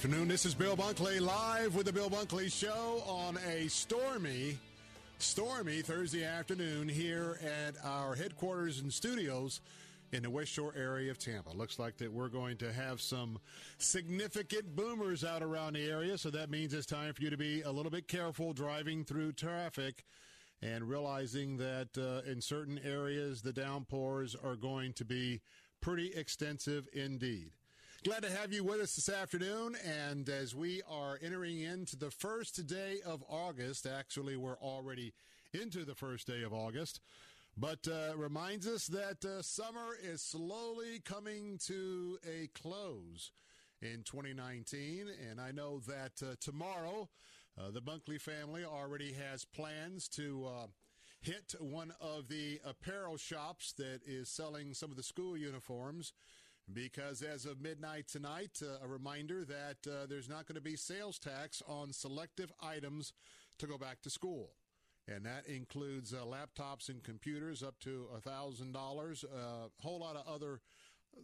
afternoon. This is Bill Bunkley live with the Bill Bunkley Show on a stormy, stormy Thursday afternoon here at our headquarters and studios in the West Shore area of Tampa. Looks like that we're going to have some significant boomers out around the area, so that means it's time for you to be a little bit careful driving through traffic and realizing that uh, in certain areas the downpours are going to be pretty extensive indeed. Glad to have you with us this afternoon. And as we are entering into the first day of August, actually, we're already into the first day of August, but uh, reminds us that uh, summer is slowly coming to a close in 2019. And I know that uh, tomorrow, uh, the Bunkley family already has plans to uh, hit one of the apparel shops that is selling some of the school uniforms because as of midnight tonight, uh, a reminder that uh, there's not going to be sales tax on selective items to go back to school. And that includes uh, laptops and computers up to $1,000, a whole lot of other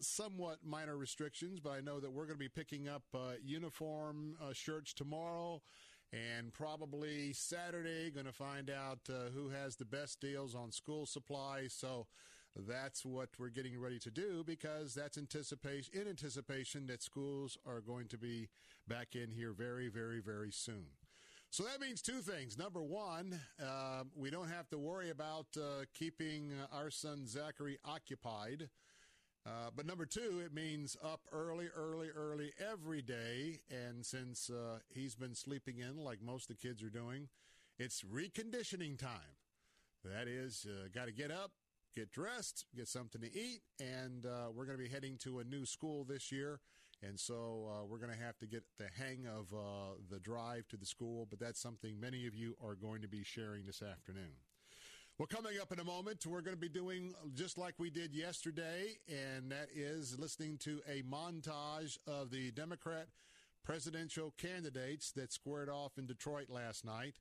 somewhat minor restrictions, but I know that we're going to be picking up uh, uniform uh, shirts tomorrow and probably Saturday going to find out uh, who has the best deals on school supplies. So that's what we're getting ready to do because that's anticipation in anticipation that schools are going to be back in here very, very, very soon. So that means two things. Number one, uh, we don't have to worry about uh, keeping our son Zachary occupied. Uh, but number two, it means up early, early, early every day. And since uh, he's been sleeping in like most of the kids are doing, it's reconditioning time. That is, uh, got to get up, get dressed, get something to eat, and uh, we're going to be heading to a new school this year. And so uh, we're going to have to get the hang of uh, the drive to the school, but that's something many of you are going to be sharing this afternoon. Well, coming up in a moment, we're going to be doing just like we did yesterday, and that is listening to a montage of the Democrat presidential candidates that squared off in Detroit last night.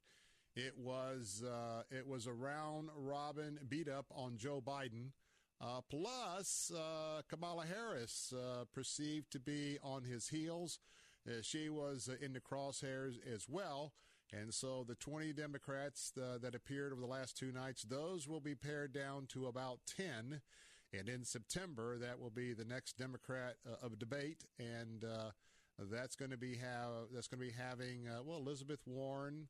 It was uh, it was a round robin beat up on Joe Biden. Uh, plus, uh, Kamala Harris uh, perceived to be on his heels. Uh, she was uh, in the crosshairs as well. And so the 20 Democrats that appeared over the last two nights, those will be pared down to about 10. And in September, that will be the next Democrat of debate. And that's going to be that's going to be having, well, Elizabeth Warren,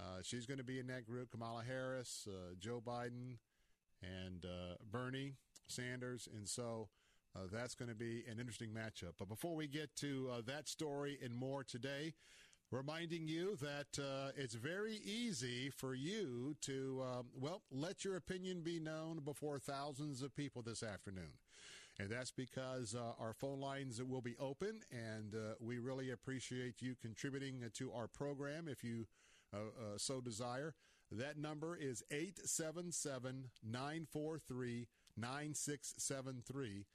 uh, she's going to be in that group. Kamala Harris, uh, Joe Biden, and uh, Bernie Sanders. And so uh, that's going to be an interesting matchup. But before we get to uh, that story and more today, reminding you that it's very easy for you to, um, well, let your opinion be known before thousands of people this afternoon. And that's because uh, our phone lines will be open, and uh, we really appreciate you contributing to our program. If you uh, uh, so desire. That number is 877 943 9673.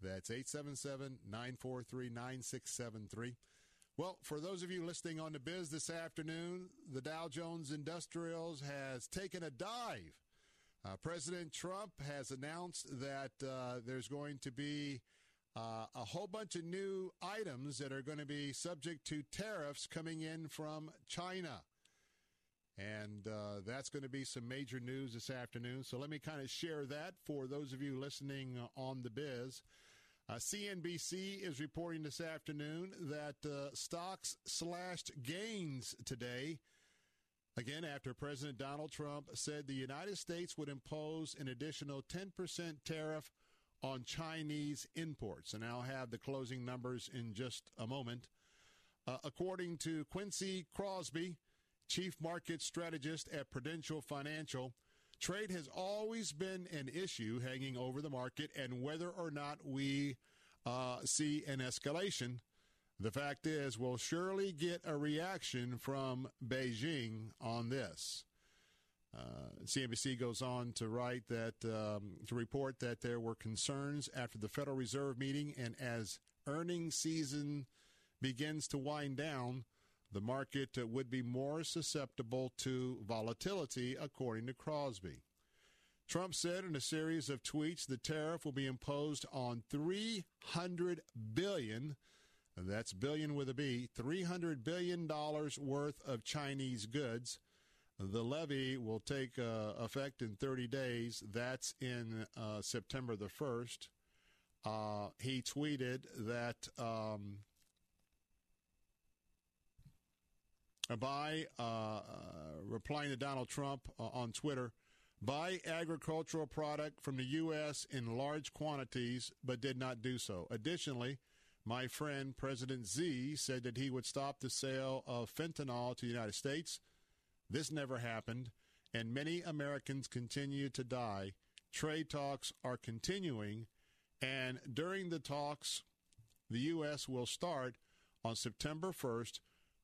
That's 877 943 9673. Well, for those of you listening on the biz this afternoon, the Dow Jones Industrials has taken a dive. Uh, President Trump has announced that uh, there's going to be uh, a whole bunch of new items that are going to be subject to tariffs coming in from China. And uh, that's going to be some major news this afternoon. So let me kind of share that for those of you listening uh, on the biz. Uh, CNBC is reporting this afternoon that uh, stocks slashed gains today Again, after President Donald Trump said the United States would impose an additional 10% tariff on Chinese imports. And I'll have the closing numbers in just a moment. Uh, according to Quincy Krosby, chief market strategist at Prudential Financial, trade has always been an issue hanging over the market, and whether or not we uh, see an escalation the fact is, we'll surely get a reaction from Beijing on this. Uh, CNBC goes on to write that, um, to report that there were concerns after the Federal Reserve meeting, and as earnings season begins to wind down, the market would be more susceptible to volatility, according to Krosby. Trump said in a series of tweets the tariff will be imposed on 300 billion that's billion with a B, $300 billion worth of Chinese goods. The levy will take uh, effect in 30 days. That's in uh, September the 1st. Uh, he tweeted that um, by uh, replying to Donald Trump uh, on Twitter, buy agricultural product from the U.S. in large quantities, but did not do so. Additionally, my friend President Xi said that he would stop the sale of fentanyl to the United States. This never happened, and many Americans continue to die. Trade talks are continuing, and during the talks, the U.S. will start on September 1st,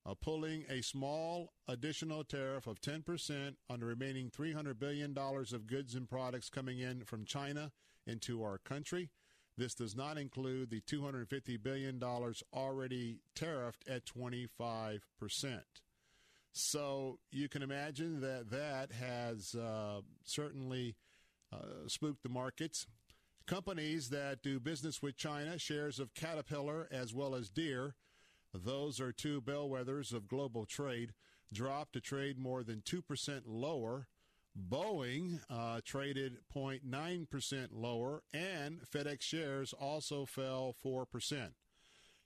uh, pulling a small additional tariff of 10% on the remaining $300 billion of goods and products coming in from China into our country. This does not include the $250 billion already tariffed at 25%. So you can imagine that that has uh, certainly uh, spooked the markets. Companies that do business with China, shares of Caterpillar as well as Deere, those are two bellwethers of global trade, dropped to trade more than 2% lower Boeing uh, traded 0.9% lower, and FedEx shares also fell 4%.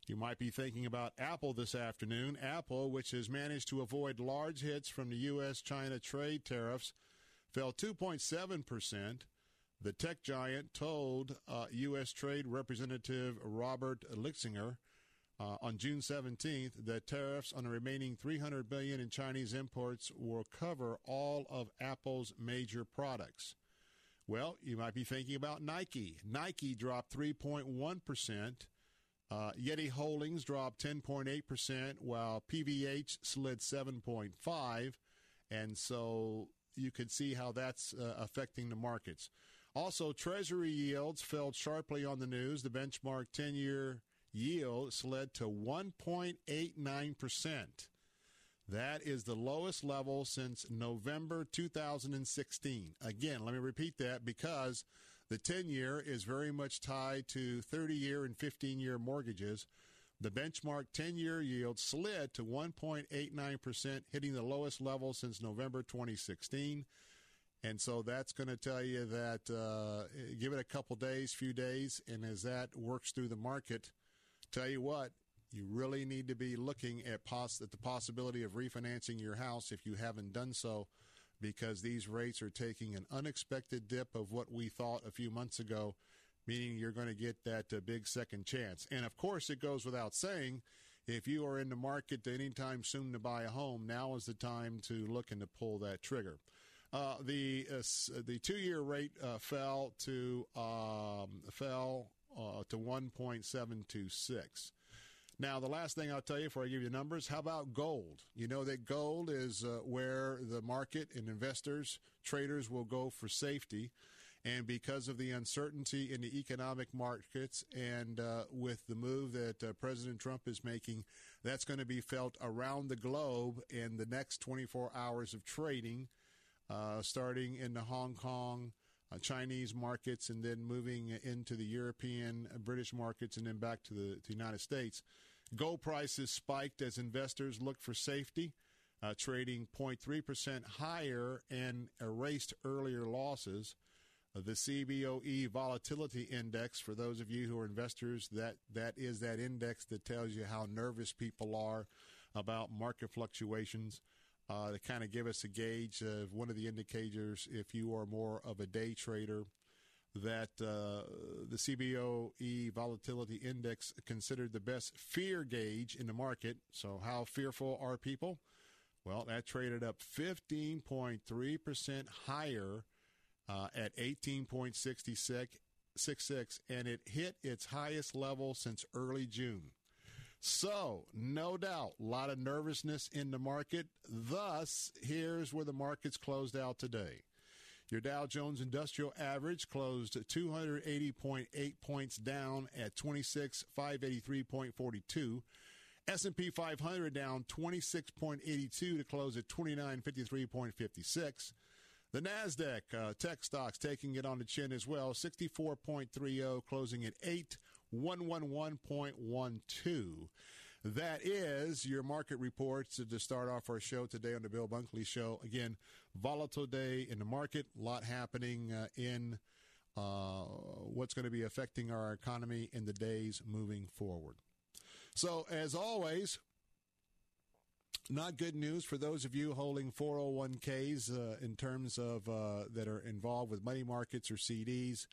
You might be thinking about Apple this afternoon. Apple, which has managed to avoid large hits from the U.S. China trade tariffs, fell 2.7%. The tech giant told uh, U.S. Trade Representative Robert Lighthizer uh, on June 17th that tariffs on the remaining 300 billion in Chinese imports will cover all of Apple's major products. Well, you might be thinking about Nike. Nike dropped 3.1%. Uh, Yeti Holdings dropped 10.8%, while PVH slid 7.5, and so you can see how that's uh, affecting the markets. Also, Treasury yields fell sharply on the news. The benchmark 10-year yield slid to 1.89%. That is the lowest level since November 2016. Again, let me repeat that because the 10 year is very much tied to 30 year and 15 year mortgages. The benchmark 10 year yield slid to 1.89%, hitting the lowest level since November 2016. And so that's going to tell you that uh, give it a couple days, few days, and as that works through the market, Tell you what, you really need to be looking at, poss- at the possibility of refinancing your house if you haven't done so, because these rates are taking an unexpected dip of what we thought a few months ago, meaning you're going to get that uh, big second chance. And of course, it goes without saying, if you are in the market anytime soon to buy a home, now is the time to look and to pull that trigger. Uh, the uh, the two year rate uh, fell to um, fell uh, to 1.726. Now, the last thing I'll tell you before I give you numbers, how about gold? You know that gold is uh, where the market and investors, traders will go for safety. And because of the uncertainty in the economic markets and uh, with the move that uh, President Trump is making, that's going to be felt around the globe in the next 24 hours of trading, uh, starting in the Hong Kong, uh, Chinese markets and then moving into the European, uh, British markets, and then back to the, to the United States. Gold prices spiked as investors looked for safety, uh, trading 0.3% higher and erased earlier losses. Uh, the CBOE volatility index, for those of you who are investors, that, that is that index that tells you how nervous people are about market fluctuations. Uh, to kind of give us a gauge of one of the indicators if you are more of a day trader. That uh, the CBOE Volatility Index considered the best fear gauge in the market. So, how fearful are people? Well, that traded up 15.3% higher uh, at 18.66, and it hit its highest level since early June. So, no doubt, a lot of nervousness in the market. Thus, here's where the markets closed out today. Your Dow Jones Industrial Average closed 280.8 points down at 26,583.42. S&P 500 down 26.82 to close at 2953.56. The Nasdaq uh, tech stocks taking it on the chin as well, 64.30 closing at 8 111.12. That is your market reports to start off our show today on the Bill Bunkley Show. Again, volatile day in the market, a lot happening uh, in uh, what's going to be affecting our economy in the days moving forward. So, as always, not good news for those of you holding 401ks uh, in terms of uh, that are involved with money markets or CDs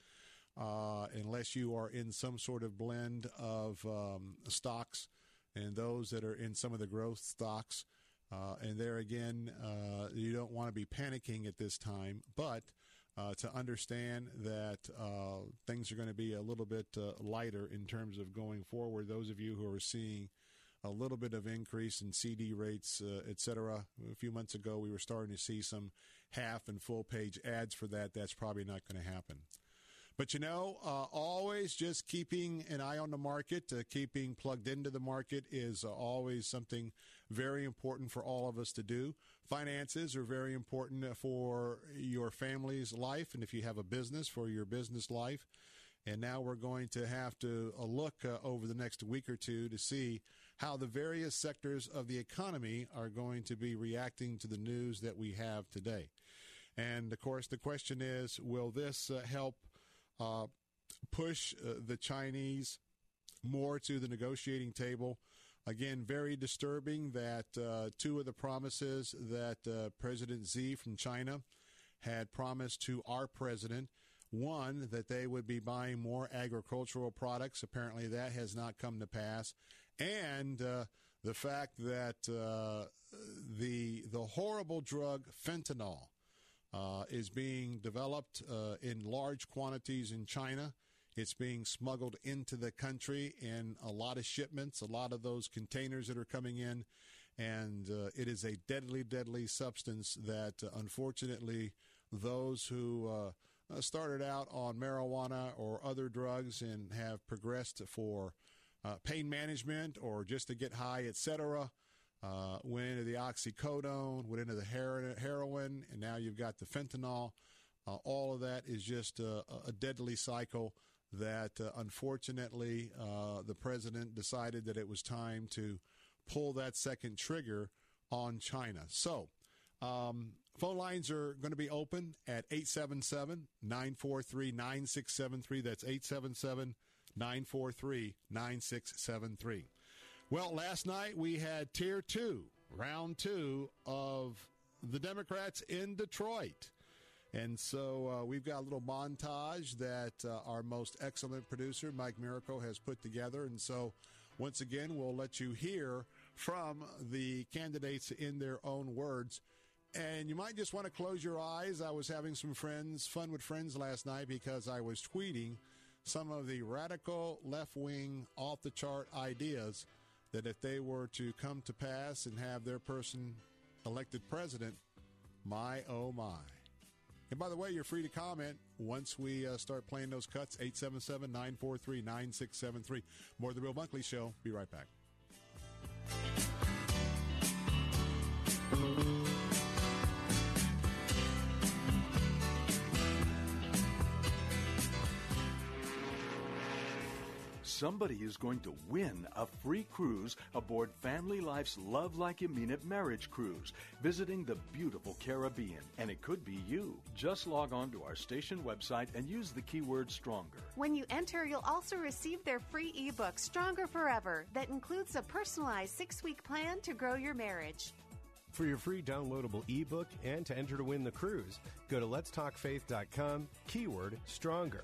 uh, unless you are in some sort of blend of um, stocks and those that are in some of the growth stocks. Uh, and there again, uh, you don't want to be panicking at this time, but uh, to understand that uh, things are going to be a little bit uh, lighter in terms of going forward. Those of you who are seeing a little bit of increase in CD rates, uh, et cetera. A few months ago, we were starting to see some half and full page ads for that. That's probably not going to happen. But you know, uh, always just keeping an eye on the market, uh, keeping plugged into the market is uh, always something very important for all of us to do. Finances are very important for your family's life, and if you have a business, for your business life. And now we're going to have to uh, look uh, over the next week or two to see how the various sectors of the economy are going to be reacting to the news that we have today. And of course, the question is will this uh, help uh, push uh, the Chinese more to the negotiating table. Again, very disturbing that uh, two of the promises that uh, President Xi from China had promised to our president one, that they would be buying more agricultural products. Apparently, that has not come to pass. And uh, the fact that uh, the the horrible drug fentanyl uh, is being developed uh, in large quantities in China. It's being smuggled into the country in a lot of shipments, a lot of those containers that are coming in. And uh, it is a deadly, deadly substance that uh, unfortunately those who uh, uh, started out on marijuana or other drugs and have progressed for pain management or just to get high, etc., uh, went into the oxycodone, went into the heroin, and now you've got the fentanyl. Uh, all of that is just a, a deadly cycle that uh, unfortunately uh, the president decided that it was time to pull that second trigger on China. So, um, phone lines are going to be open at 877 943 9673. That's 877 943 9673. Well, last night we had tier two, round two of the Democrats in Detroit. And so uh, we've got a little montage that uh, our most excellent producer, Mike Miracle, has put together. And so once again, we'll let you hear from the candidates in their own words. And you might just want to close your eyes. I was having some friends, fun with friends last night because I was tweeting some of the radical left wing, off the chart ideas that if they were to come to pass and have their person elected president, my oh my. And by the way, you're free to comment once we uh, start playing those cuts. 877 943 9673. More of The Real Bunkley Show. Be right back. Somebody is going to win a free cruise aboard Family Life's Love Like You Mean It Marriage Cruise, visiting the beautiful Caribbean. And it could be you. Just log on to our station website and use the keyword stronger. When you enter, you'll also receive their free ebook, Stronger Forever, that includes a personalized six week plan to grow your marriage. For your free downloadable ebook and to enter to win the cruise, go to letstalkfaith.com, keyword stronger.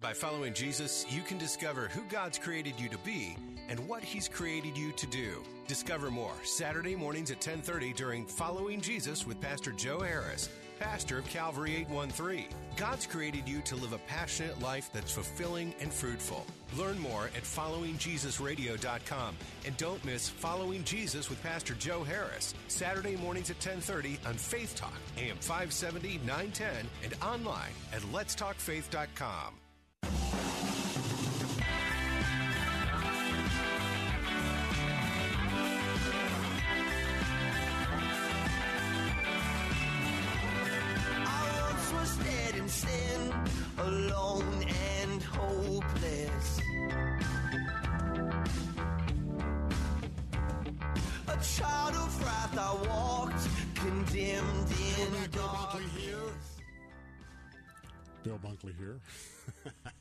By following Jesus, you can discover who God's created you to be and what he's created you to do. Discover more Saturday mornings at 10:30 during Following Jesus with Pastor Joe Harris pastor of Calvary 813. God's created you to live a passionate life that's fulfilling and fruitful. Learn more at followingjesusradio.com and don't miss Following Jesus with Pastor Joe Harris, Saturday mornings at 10:30 on Faith Talk, AM 570, 910 and online at letstalkfaith.com. alone and hopeless. A child of wrath, I walked condemned in Bill Bunkley here.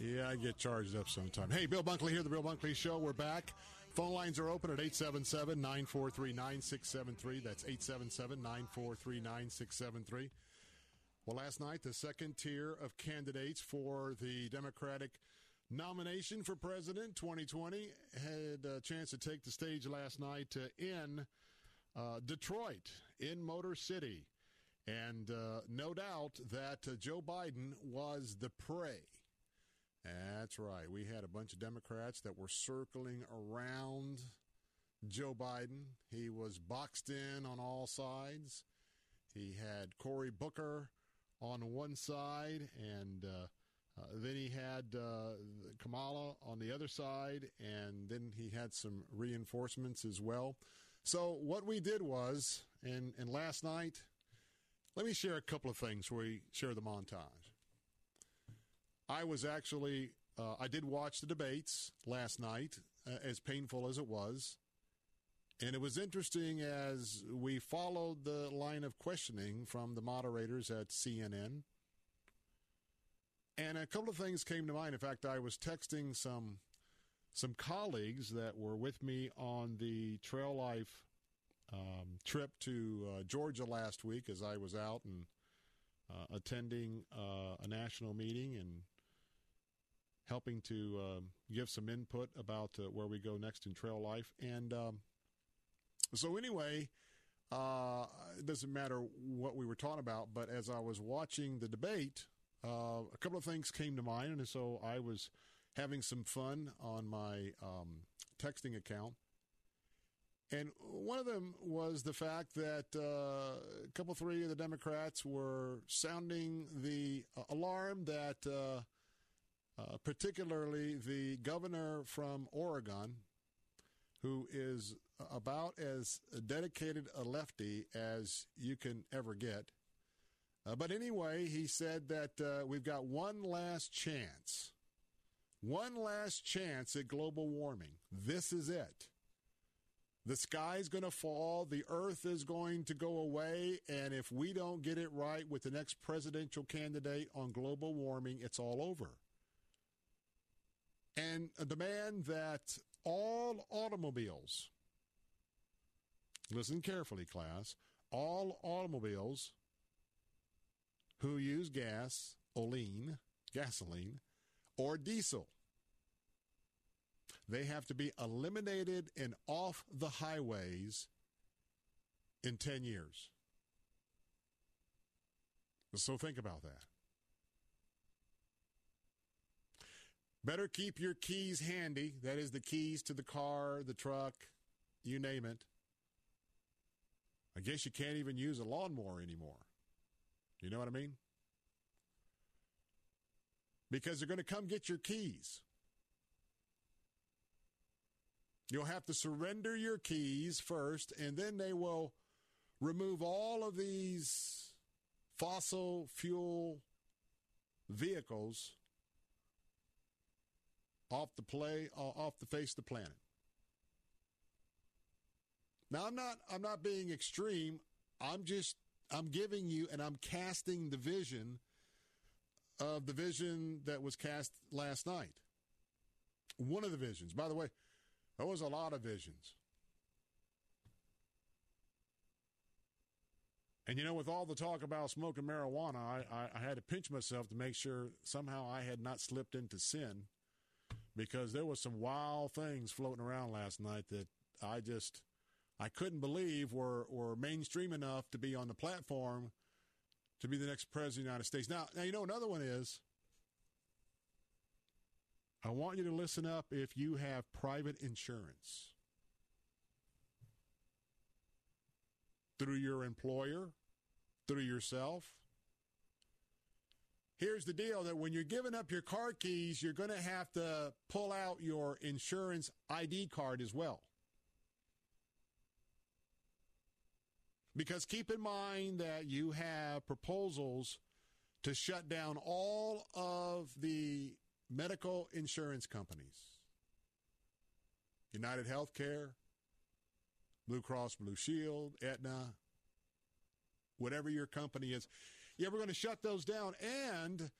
Yeah, I get charged up sometime. Hey, Bill Bunkley here, the Bill Bunkley Show. We're back. Phone lines are open at 877 943 9673. That's 877 943 9673. Well, last night, the second tier of candidates for the Democratic nomination for president 2020 had a chance to take the stage last night in uh, Detroit, in Motor City. And uh, no doubt that uh, Joe Biden was the prey. That's right. We had a bunch of Democrats that were circling around Joe Biden. He was boxed in on all sides. He had Cory Booker on one side, and uh, uh, then he had uh, Kamala on the other side, and then he had some reinforcements as well. So what we did was, and, and last night, let me share a couple of things where we share the montage. I was actually, uh, I did watch the debates last night, uh, as painful as it was. And it was interesting as we followed the line of questioning from the moderators at CNN. And a couple of things came to mind. In fact, I was texting some some colleagues that were with me on the Trail Life um, trip to uh, Georgia last week as I was out and uh, attending uh, a national meeting and helping to um, give some input about uh, where we go next in Trail Life. And um, so anyway, uh, it doesn't matter what we were talking about, but as I was watching the debate, uh, a couple of things came to mind, and so I was having some fun on my um, texting account. And one of them was the fact that uh, a couple, three of the Democrats were sounding the uh, alarm that, uh, uh, particularly the governor from Oregon, who is about as dedicated a lefty as you can ever get. Uh, but anyway, he said that uh, we've got one last chance. One last chance at global warming. This is it. The sky's going to fall, the earth is going to go away, and if we don't get it right with the next presidential candidate on global warming, it's all over. And a demand that all automobiles Listen carefully, class. All automobiles who use gas, olean, gasoline, or diesel They have to be eliminated and off the highways in 10 years. So think about that. Better keep your keys handy. That is the keys to the car, the truck, you name it. I guess you can't even use a lawnmower anymore. You know what I mean? Because they're going to come get your keys. You'll have to surrender your keys first, and then they will remove all of these fossil fuel vehicles off the play uh, off the face of the planet. Now I'm not I'm not being extreme. I'm just I'm giving you and I'm casting the vision of the vision that was cast last night. One of the visions. By the way, there was a lot of visions. And you know, with all the talk about smoking marijuana, I, I, I, had to pinch myself to make sure somehow I had not slipped into sin because there was some wild things floating around last night that I just I couldn't believe were were mainstream enough to be on the platform to be the next president of the United States. Now, now you know another one is I want you to listen up if you have private insurance through your employer, through yourself. Here's the deal that when you're giving up your car keys, you're going to have to pull out your insurance ID card as well. Because keep in mind that you have proposals to shut down all of the medical insurance companies United Healthcare, Blue Cross Blue Shield, Aetna, whatever your company is. Yeah, we're going to shut those down. And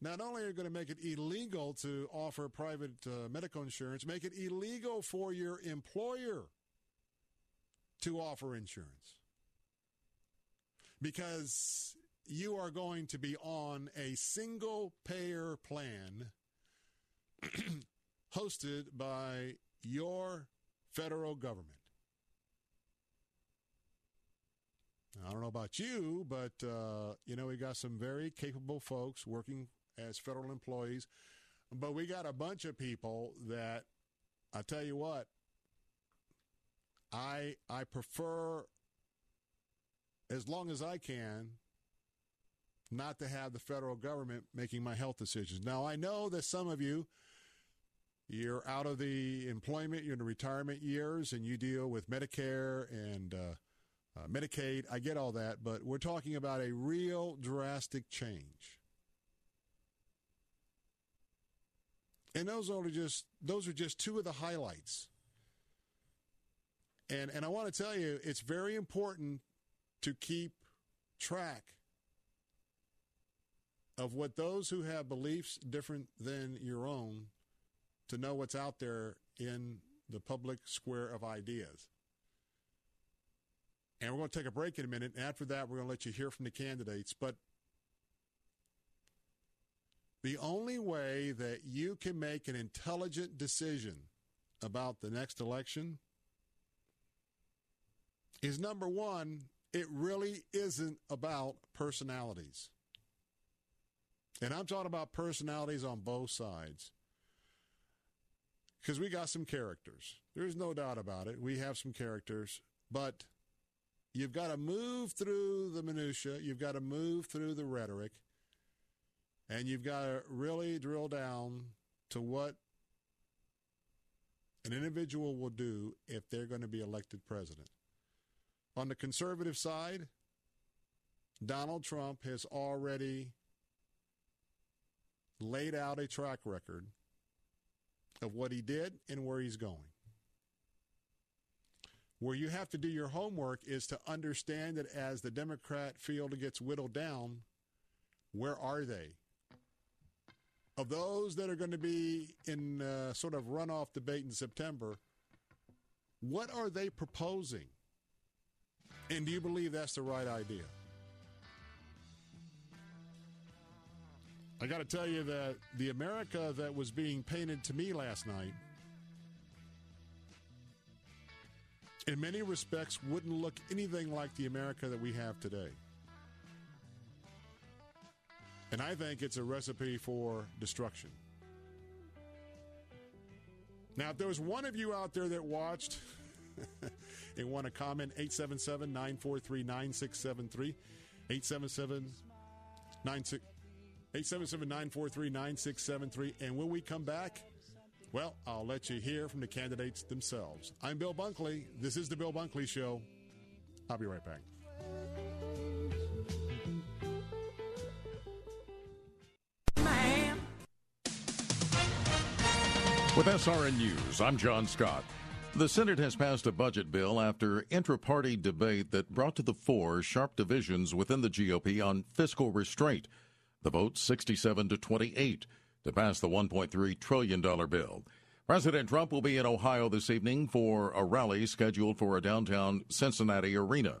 not only are you going to make it illegal to offer private uh, medical insurance, make it illegal for your employer to offer insurance. Because you are going to be on a single payer plan hosted by your federal government. I don't know about you, but uh, you know we got some very capable folks working as federal employees, but we got a bunch of people that I tell you what, I I prefer as long as I can not to have the federal government making my health decisions. Now I know that some of you you're out of the employment, you're in the retirement years, and you deal with Medicare and uh, uh, Medicaid. I get all that, but we're talking about a real drastic change. And those are just those are just two of the highlights. And and I want to tell you, it's very important to keep track of what those who have beliefs different than your own to know what's out there in the public square of ideas. And we're going to take a break in a minute. After that, we're going to let you hear from the candidates. But the only way that you can make an intelligent decision about the next election is number one, it really isn't about personalities. And I'm talking about personalities on both sides. Because we got some characters. There's no doubt about it. We have some characters. But You've got to move through the minutia. You've got to move through the rhetoric, and you've got to really drill down to what an individual will do if they're going to be elected president. On the conservative side, Donald Trump has already laid out a track record of what he did and where he's going. Where you have to do your homework is to understand that as the Democrat field gets whittled down, where are they? Of those that are going to be in uh, sort of runoff debate in September, what are they proposing? And do you believe that's the right idea? I got to tell you that the America that was being painted to me last night in many respects, wouldn't look anything like the America that we have today. And I think it's a recipe for destruction. Now, if there was one of you out there that watched and want to comment, 877 943 9673. 877 943 9673. And when we come back, well, I'll let you hear from the candidates themselves. I'm Bill Bunkley. This is The Bill Bunkley Show. I'll be right back. With SRN News, I'm John Scott. The Senate has passed a budget bill after intra party debate that brought to the fore sharp divisions within the GOP on fiscal restraint. The vote 67 to 28 to pass the $1.3 trillion bill. President Trump will be in Ohio this evening for a rally scheduled for a downtown Cincinnati arena.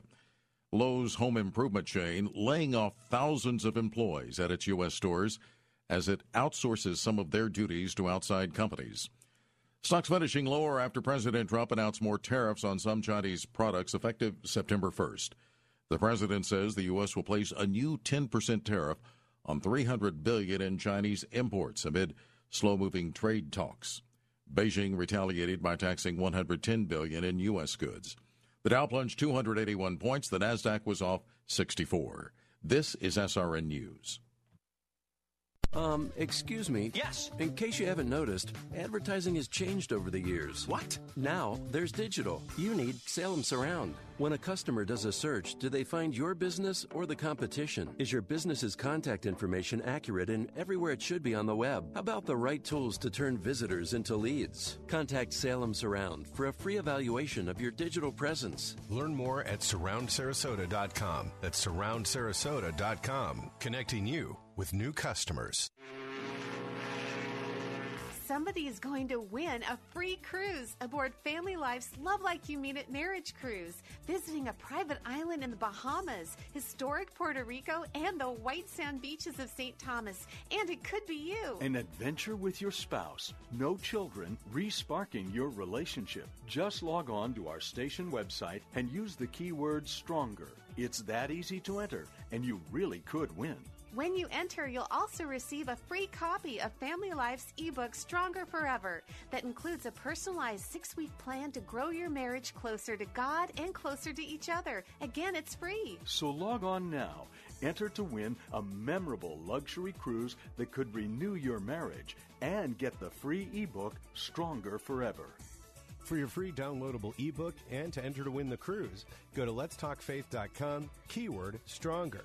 Lowe's home improvement chain laying off thousands of employees at its U.S. stores as it outsources some of their duties to outside companies. Stocks finishing lower after President Trump announced more tariffs on some Chinese products effective September 1st. The president says the U.S. will place a new 10% tariff on 300 billion in Chinese imports amid slow-moving trade talks. Beijing retaliated by taxing 110 billion in U.S. goods. The Dow plunged 281 points. The Nasdaq was off 64. This is SRN News. Um, excuse me. Yes. In case you haven't noticed, advertising has changed over the years. What? Now there's digital. You need Salem Surround. When a customer does a search, do they find your business or the competition? Is your business's contact information accurate and everywhere it should be on the web? How about the right tools to turn visitors into leads? Contact Salem Surround for a free evaluation of your digital presence. Learn more at surroundsarasota.com. That's surroundsarasota.com, connecting you with new customers. Somebody is going to win a free cruise aboard Family Life's Love Like You Mean It Marriage Cruise, visiting a private island in the Bahamas, historic Puerto Rico, and the white sand beaches of St. Thomas. And it could be you. An adventure with your spouse, no children, resparking your relationship. Just log on to our station website and use the keyword stronger. It's that easy to enter, and you really could win. When you enter, you'll also receive a free copy of Family Life's ebook Stronger Forever that includes a personalized six week plan to grow your marriage closer to God and closer to each other. Again, it's free. So log on now. Enter to win a memorable luxury cruise that could renew your marriage and get the free ebook Stronger Forever. For your free downloadable ebook and to enter to win the cruise, go to letstalkfaith.com, keyword stronger.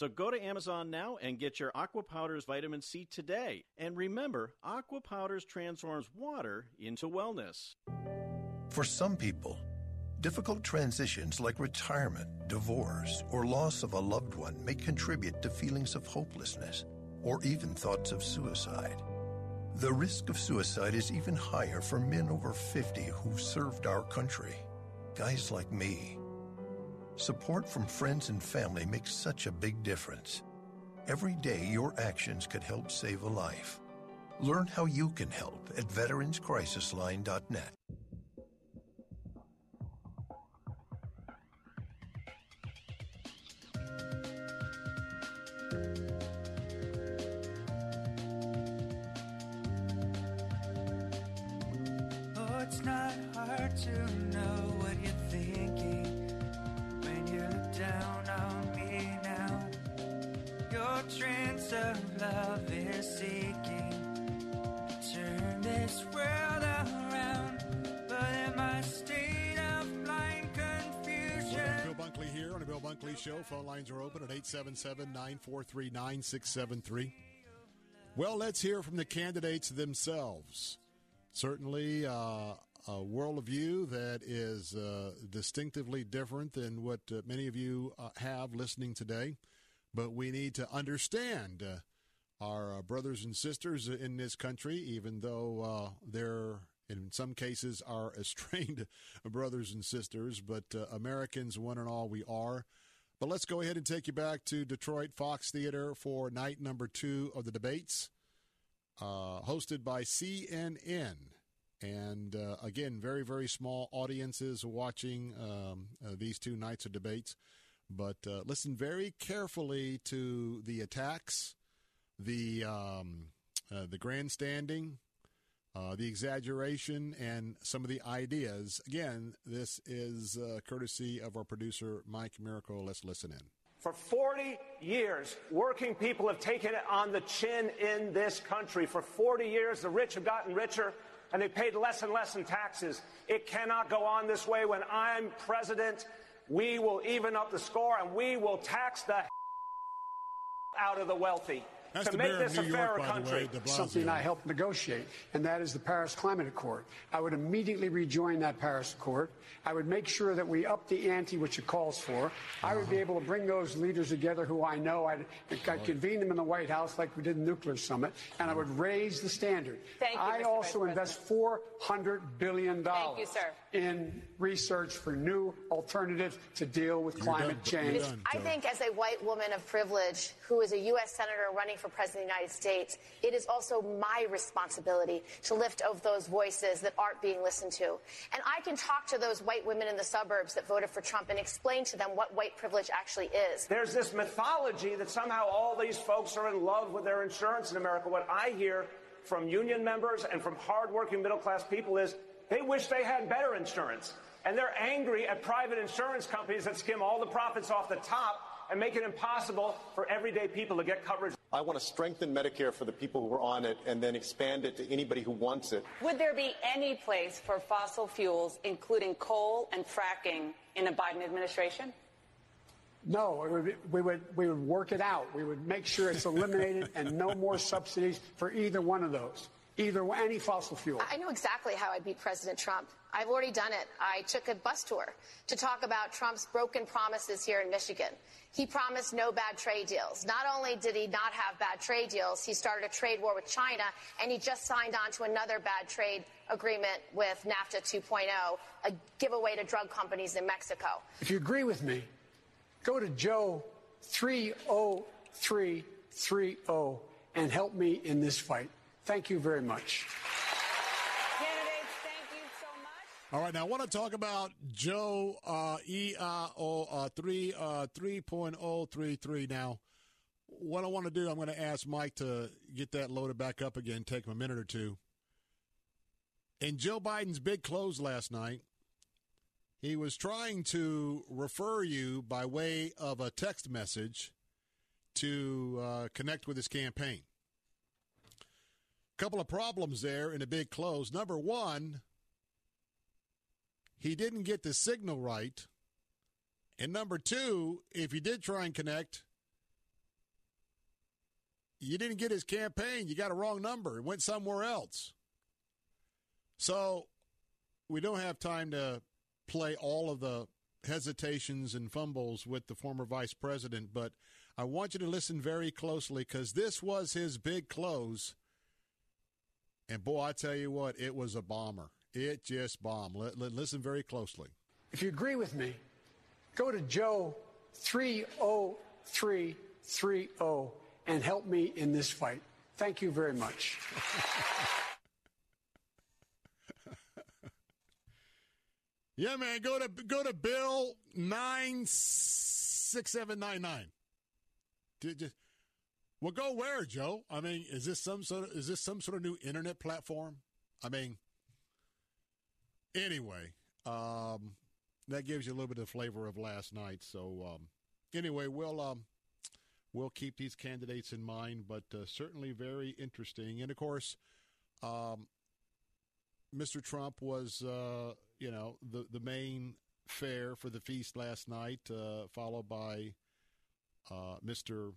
So go to Amazon now and get your Aquapowderz Vitamin C today. And remember, Aquapowderz transforms water into wellness. For some people, difficult transitions like retirement, divorce, or loss of a loved one may contribute to feelings of hopelessness or even thoughts of suicide. The risk of suicide is even higher for men over 50 who've served our country. Guys like me Support from friends and family makes such a big difference. Every day, your actions could help save a life. Learn how you can help at veteranscrisisline.net. Oh, it's not hard to love is seeking turn this world around. But in my state of blind confusion. Bill Bunkley here on the Bill Bunkley Show. Phone lines are open at 877 943 9673. Well, let's hear from the candidates themselves. Certainly, uh, a worldview that is uh, distinctively different than what uh, many of you uh, have listening today. But we need to understand uh, our uh, brothers and sisters in this country, even though uh, they're in some cases are estranged brothers and sisters. But uh, Americans, one and all, we are. But let's go ahead and take you back to Detroit Fox Theater for night number two of the debates, uh, hosted by CNN. And uh, again, very, very small audiences watching um, uh, these two nights of debates. But listen very carefully to the attacks, the um, uh, the grandstanding, uh, the exaggeration, and some of the ideas. Again, this is uh, courtesy of our producer, Mike Miracle. Let's listen in. For 40 years, working people have taken it on the chin in this country. For 40 years, the rich have gotten richer and they paid less and less in taxes. It cannot go on this way. When I'm president, we will even up the score and we will tax the out of the wealthy That's to make this a New York, fairer country. way, something I helped negotiate, and that is the Paris Climate Accord. I would immediately rejoin that Paris Accord. I would make sure that we up the ante, which it calls for. I would be Uh-huh. able to bring those leaders together who I know. I'd, I'd convene them in the White House like we did the nuclear summit, and I would raise the standard. Thank you, I Mr. also Vice invest $400 billion Thank you, sir. in research for new alternatives to deal with climate change. I think, as a white woman of privilege who is a U.S. Senator running for President of the United States, it is also my responsibility to lift up those voices that aren't being listened to. And I can talk to those white women in the suburbs that voted for Trump and explain to them what white privilege actually is. There's this mythology that somehow all these folks are in love with their insurance in America. What I hear from union members and from hardworking middle class people is they wish they had better insurance. And they're angry at private insurance companies that skim all the profits off the top and make it impossible for everyday people to get coverage. I want to strengthen Medicare for the people who are on it and then expand it to anybody who wants it. Would there be any place for fossil fuels, including coal and fracking, in a Biden administration? No, it would we would we would work it out. We would make sure it's eliminated and no more subsidies for either one of those, either any fossil fuel. I know exactly how I beat President Trump. I've already done it. I took a bus tour to talk about Trump's broken promises here in Michigan. He promised no bad trade deals. Not only did he not have bad trade deals, he started a trade war with China, and he just signed on to another bad trade agreement with NAFTA 2.0, a giveaway to drug companies in Mexico. If you agree with me, go to Joe 30330 and help me in this fight. Thank you very much. Candidates, thank you so much. All right, now I want to talk about Joe uh, EIO uh, three uh, three point oh three three. Now, what I want to do, I'm going to ask Mike to get that loaded back up again. Take him a minute or two. In Joe Biden's big close last night, he was trying to refer you by way of a text message to uh, connect with his campaign. A Couple of problems there in a big close. Number one, he didn't get the signal right. And number two, if you did try and connect, you didn't get his campaign. You got a wrong number. It went somewhere else. So we don't have time to play all of the hesitations and fumbles with the former vice president, but I want you to listen very closely because this was his big close. And boy, I tell you what, it was a bomber. It just bombed. Let, let- listen very closely. If you agree with me, go to Joe 30330 and help me in this fight. Thank you very much. Yeah, man, go to go to Bill nine six seven nine nine. Just, well, go where, Joe? I mean, is this some sort of is this some sort of new internet platform? I mean, anyway, um, that gives you a little bit of flavor of last night. So, um, anyway, we'll um, we'll keep these candidates in mind, but uh, certainly very interesting. And of course, um, Mr. Trump was, uh, you know, the the main fare for the feast last night, uh, followed by uh, Mr.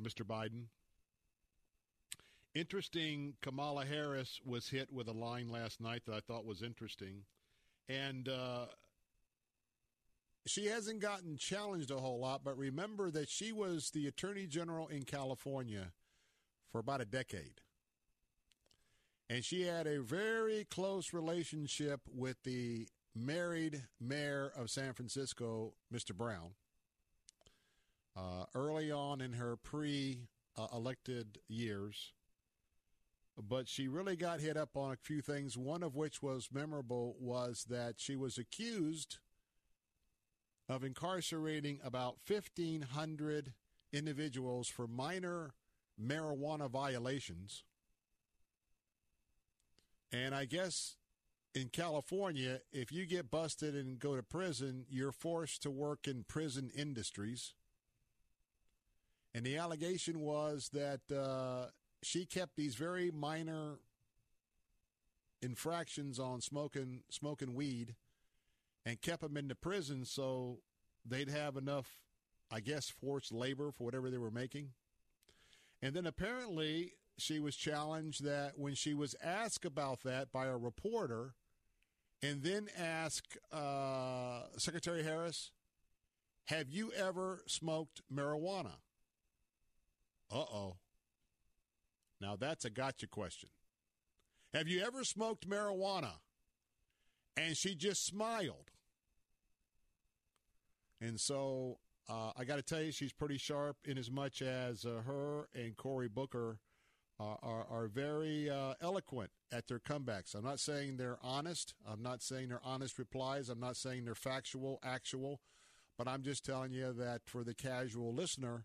Mr. Biden. Interesting. Kamala Harris was hit with a line last night that I thought was interesting, and uh, she hasn't gotten challenged a whole lot. But remember that she was the Attorney General in California for about a decade. And she had a very close relationship with the married mayor of San Francisco, Mr. Brown. Uh, early on in her pre elected years. But she really got hit up on a few things, one of which was memorable was that she was accused of incarcerating about 1,500 individuals for minor marijuana violations. And I guess in California, if you get busted and go to prison, you're forced to work in prison industries. And the allegation was that uh, she kept these very minor infractions on smoking smoking weed and kept them in the prison so they'd have enough, I guess, forced labor for whatever they were making. And then apparently she was challenged that when she was asked about that by a reporter, and then asked uh, Secretary Harris, "Have you ever smoked marijuana?" Uh oh. Now that's a gotcha question. Have you ever smoked marijuana? And she just smiled. And so uh, I got to tell you, she's pretty sharp in as much as uh, her and Cory Booker are, are, are very uh, eloquent at their comebacks. I'm not saying they're honest. I'm not saying they're honest replies. I'm not saying they're factual, actual. But I'm just telling you that for the casual listener,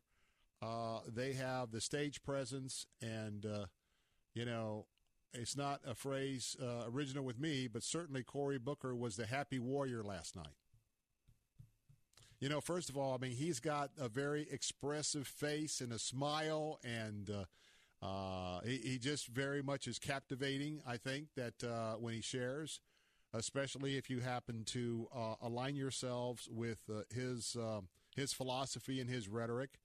uh, they have the stage presence, and uh, you know, it's not a phrase uh, original with me, but certainly Cory Booker was the happy warrior last night. You know, first of all, I mean, he's got a very expressive face and a smile, and uh, uh, he, he, just very much is captivating. I think that uh, when he shares, especially if you happen to align yourselves with his um, his philosophy and his rhetoric.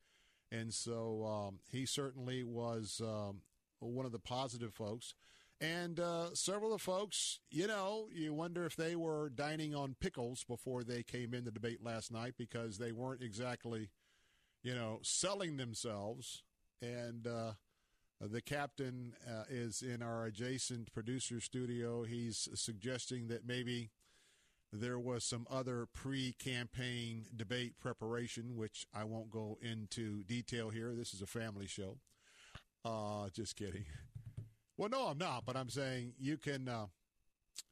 And so um, he certainly was um, one of the positive folks. And uh, several of the folks, you know, you wonder if they were dining on pickles before they came in the debate last night because they weren't exactly, you know, selling themselves. And uh, the captain uh, is in our adjacent producer studio. He's suggesting that maybe there was some other pre campaign debate preparation, which I won't go into detail here. This is a family show. Uh, just kidding. Well, no, I'm not, but I'm saying you can uh,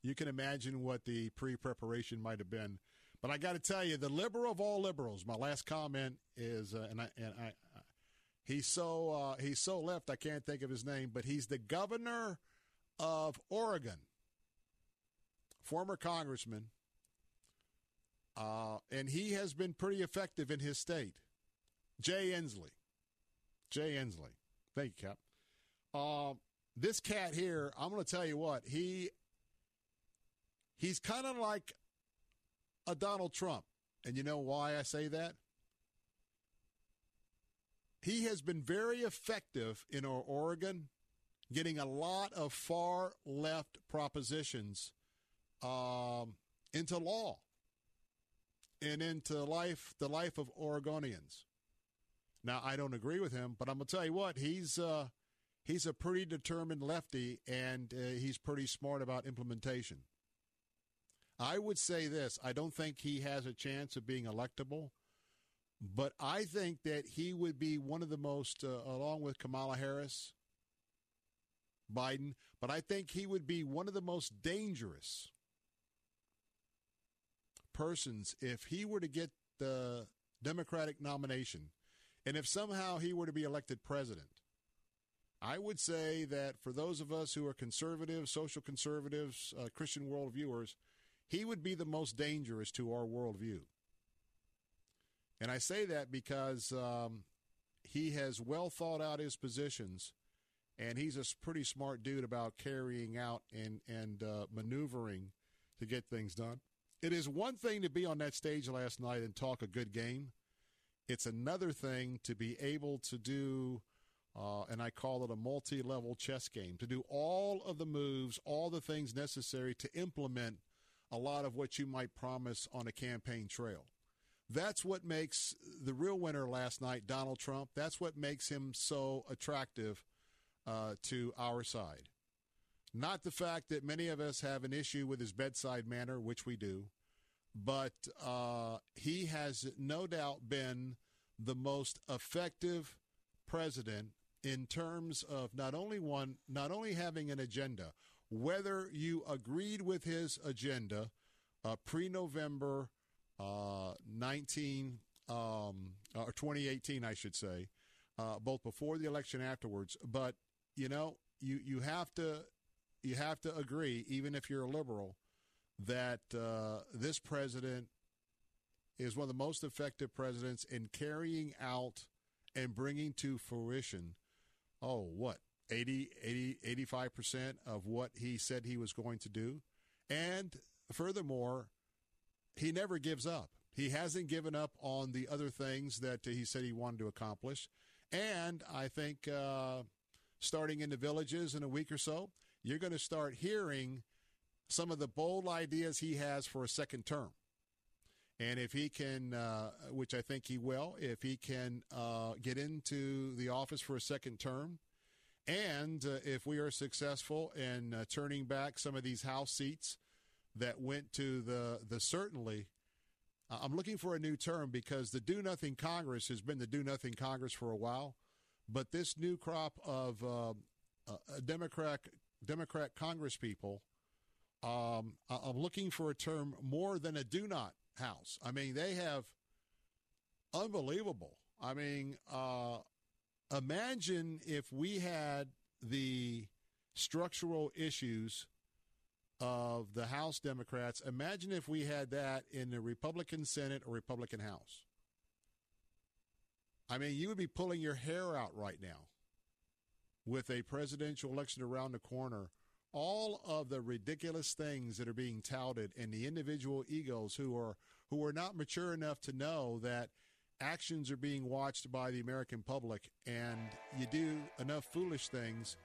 you can imagine what the pre preparation might have been. But I got to tell you, the liberal of all liberals. My last comment is, uh, and I and I, he's so uh, he's so left. I can't think of his name, but he's the governor of Oregon, former congressman uh, and he has been pretty effective in his state. Jay Inslee. Jay Inslee. Thank you, Cap. Uh, this cat here, I'm going to tell you what, he he's kind of like a Donald Trump. And you know why I say that? He has been very effective in Oregon, getting a lot of far left propositions um, into law and into life, the life of Oregonians. Now, I don't agree with him, but I'm gonna tell you what he's uh, he's a pretty determined lefty, and uh, he's pretty smart about implementation. I would say this: I don't think he has a chance of being electable, but I think that he would be one of the most, uh, along with Kamala Harris, Biden. But I think he would be one of the most dangerous persons if he were to get the Democratic nomination and if somehow he were to be elected president. I would say that for those of us who are conservatives, social conservatives, uh, Christian worldviewers, he would be the most dangerous to our worldview. And I say that because um, he has well thought out his positions, and he's a pretty smart dude about carrying out and and uh, maneuvering to get things done. It is one thing to be on that stage last night and talk a good game. It's another thing to be able to do, uh, and I call it a multi level chess game, to do all of the moves, all the things necessary to implement a lot of what you might promise on a campaign trail. That's what makes the real winner last night, Donald Trump. That's what makes him so attractive uh, to our side. Not the fact that many of us have an issue with his bedside manner, which we do, but uh, he has no doubt been the most effective president in terms of not only one, not only having an agenda, whether you agreed with his agenda uh, pre-November uh, 19 um, or 2018, I should say, uh, both before the election afterwards. But you know, you you have to you have to agree, even if you're a liberal, that uh, this president is one of the most effective presidents in carrying out and bringing to fruition, oh, what, 80, 80, 85% of what he said he was going to do. And furthermore, he never gives up. He hasn't given up on the other things that he said he wanted to accomplish. And I think uh, starting in the villages in a week or so, you're going to start hearing some of the bold ideas he has for a second term. And if he can, uh, which I think he will, if he can uh, get into the office for a second term, and uh, if we are successful in uh, turning back some of these House seats that went to the the certainly, I'm looking for a new term because the do nothing Congress has been the do nothing Congress for a while, but this new crop of uh, uh, Democrat Democrat Congress people um, I'm looking for a term more than a do not house. I mean, they have unbelievable. I mean, uh, imagine if we had the structural issues of the House Democrats. Imagine if we had that in the Republican Senate or Republican House. I mean, you would be pulling your hair out right now with a presidential election around the corner all of the ridiculous things that are being touted and the individual egos who are who are not mature enough to know that actions are being watched by the American public and you do enough foolish things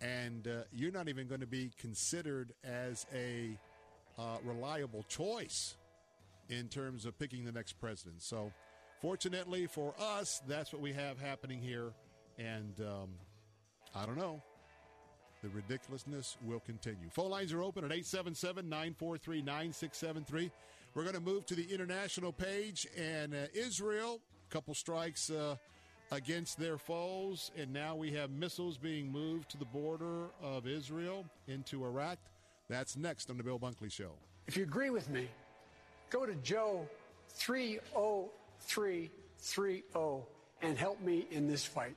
and uh, you're not even going to be considered as a uh, reliable choice in terms of picking the next president. So, fortunately for us, that's what we have happening here. And um, I don't know. The ridiculousness will continue. Phone lines are open at 877 943 9673. We're going to move to the international page and uh, Israel, a couple strikes uh, against their foes, and now we have missiles being moved to the border of Israel into Iraq. That's next on the Bill Bunkley Show. If you agree with me, go to Joe 30330 and help me in this fight.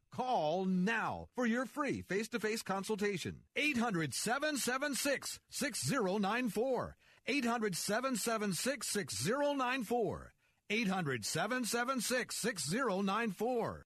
Call now for your free face to face consultation. 800 776 6094. 800 776 6094. 800 776 6094.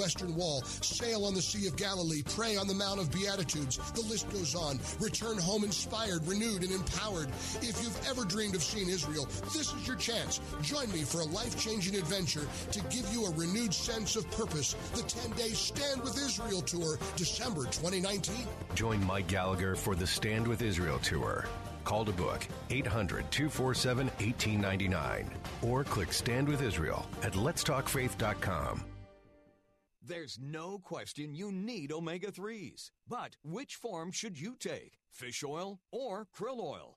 Western Wall, sail on the Sea of Galilee, pray on the Mount of Beatitudes. The list goes on. Return home inspired, renewed, and empowered. If you've ever dreamed of seeing Israel, this is your chance. Join me for a life changing adventure to give you a renewed sense of purpose. The 10 day Stand with Israel Tour, December 2019. Join Mike Gallagher for the Stand with Israel Tour. Call to book 800 247 1899 or click Stand with Israel at letstalkfaith.com. There's no question you need omega 3s. But which form should you take? Fish oil or krill oil?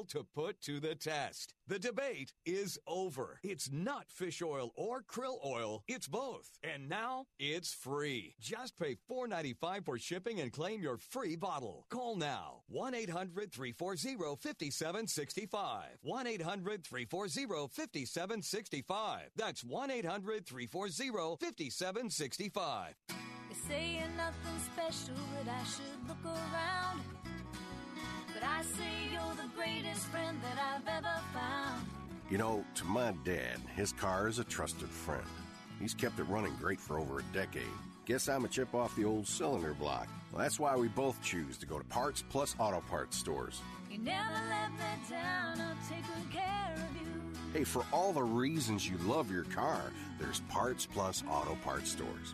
to put to the test. The debate is over. It's not fish oil or krill oil, it's both. And now it's free. Just pay $4.95 for shipping and claim your free bottle. Call now 1 800 340 5765. 1 800 340 5765. That's 1 800 340 5765. They say you're nothing special, that I should look around. But I say you're the greatest friend that I've ever found. You know, to my dad, his car is a trusted friend. He's kept it running great for over a decade. Guess I'm a chip off the old cylinder block. Well, that's why we both choose to go to Parts Plus Auto Parts stores. You never let me down, I'll take good care of you. Hey, for all the reasons you love your car, there's Parts Plus Auto Parts stores.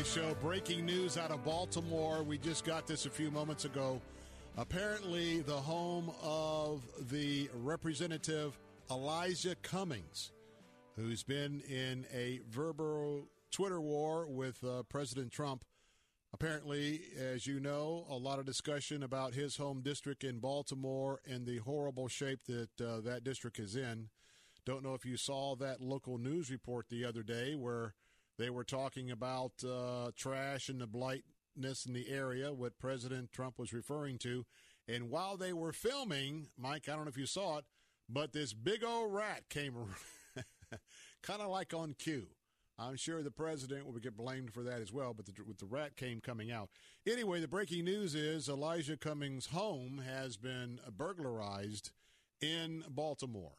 the Show. Breaking news out of Baltimore. We just got this a few moments ago. Apparently, the home of the Representative Elijah Cummings, who's been in a verbal Twitter war with uh, President Trump. Apparently, as you know, a lot of discussion about his home district in Baltimore and the horrible shape that uh, that district is in. Don't know if you saw that local news report the other day where they were talking about uh, trash and the blightness in the area, what President Trump was referring to. And while they were filming, Mike, I don't know if you saw it, but this big old rat came kind of like on cue. I'm sure the president will get blamed for that as well, but the, with the rat came coming out. Anyway, the breaking news is Elijah Cummings' home has been burglarized in Baltimore.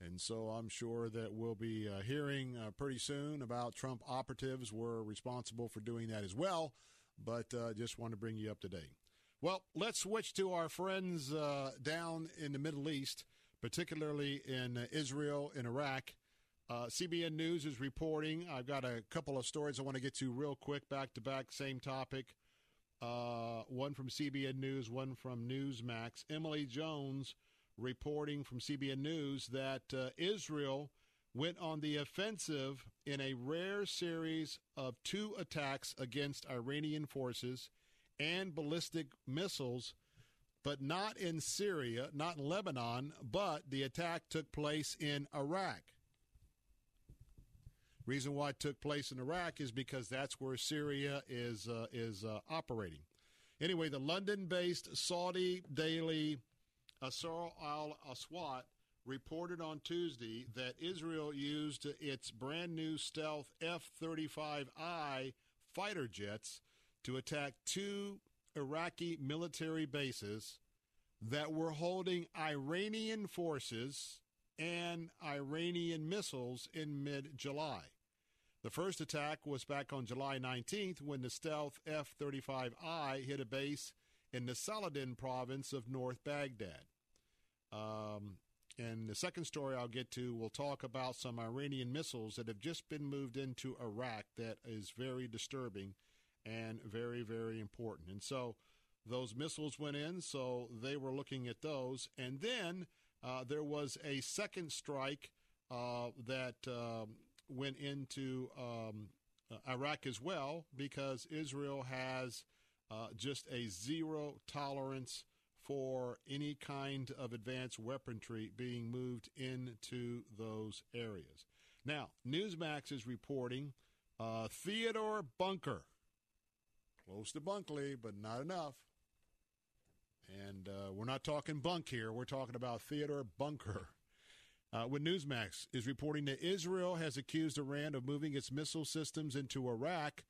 And so I'm sure that we'll be uh, hearing uh, pretty soon about Trump operatives were responsible for doing that as well. But uh, just want to bring you up to date. Well, let's switch to our friends uh, down in the Middle East, particularly in uh, Israel and Iraq. Uh, CBN News is reporting. I've got a couple of stories I want to get to real quick, back to back, same topic. one from CBN News, one from Newsmax. Emily Jones reporting from CBN News that uh, Israel went on the offensive in a rare series of two attacks against Iranian forces and ballistic missiles, but not in Syria, not in Lebanon, but the attack took place in Iraq. Reason why it took place in Iraq is because that's where Syria is uh, is uh, operating. Anyway, the London-based Saudi daily Asar al Aswat reported on Tuesday that Israel used its brand new stealth F 35I fighter jets to attack two Iraqi military bases that were holding Iranian forces and Iranian missiles in mid July. The first attack was back on July 19th when the stealth F 35I hit a base in the Saladin province of North Baghdad. Um, and the second story I'll get to we'll talk about some Iranian missiles that have just been moved into Iraq that is very disturbing and very, very important. And so those missiles went in, so they were looking at those. And then uh, there was a second strike uh, that um, went into um, uh, Iraq as well because Israel has uh, just a zero tolerance for any kind of advanced weaponry being moved into those areas. Now, Newsmax is reporting uh, Theodore Bunker, close to Bunkley, but not enough. And uh, we're not talking bunk here. We're talking about Theodore Bunker. Uh, when Newsmax is reporting that Israel has accused Iran of moving its missile systems into Iraq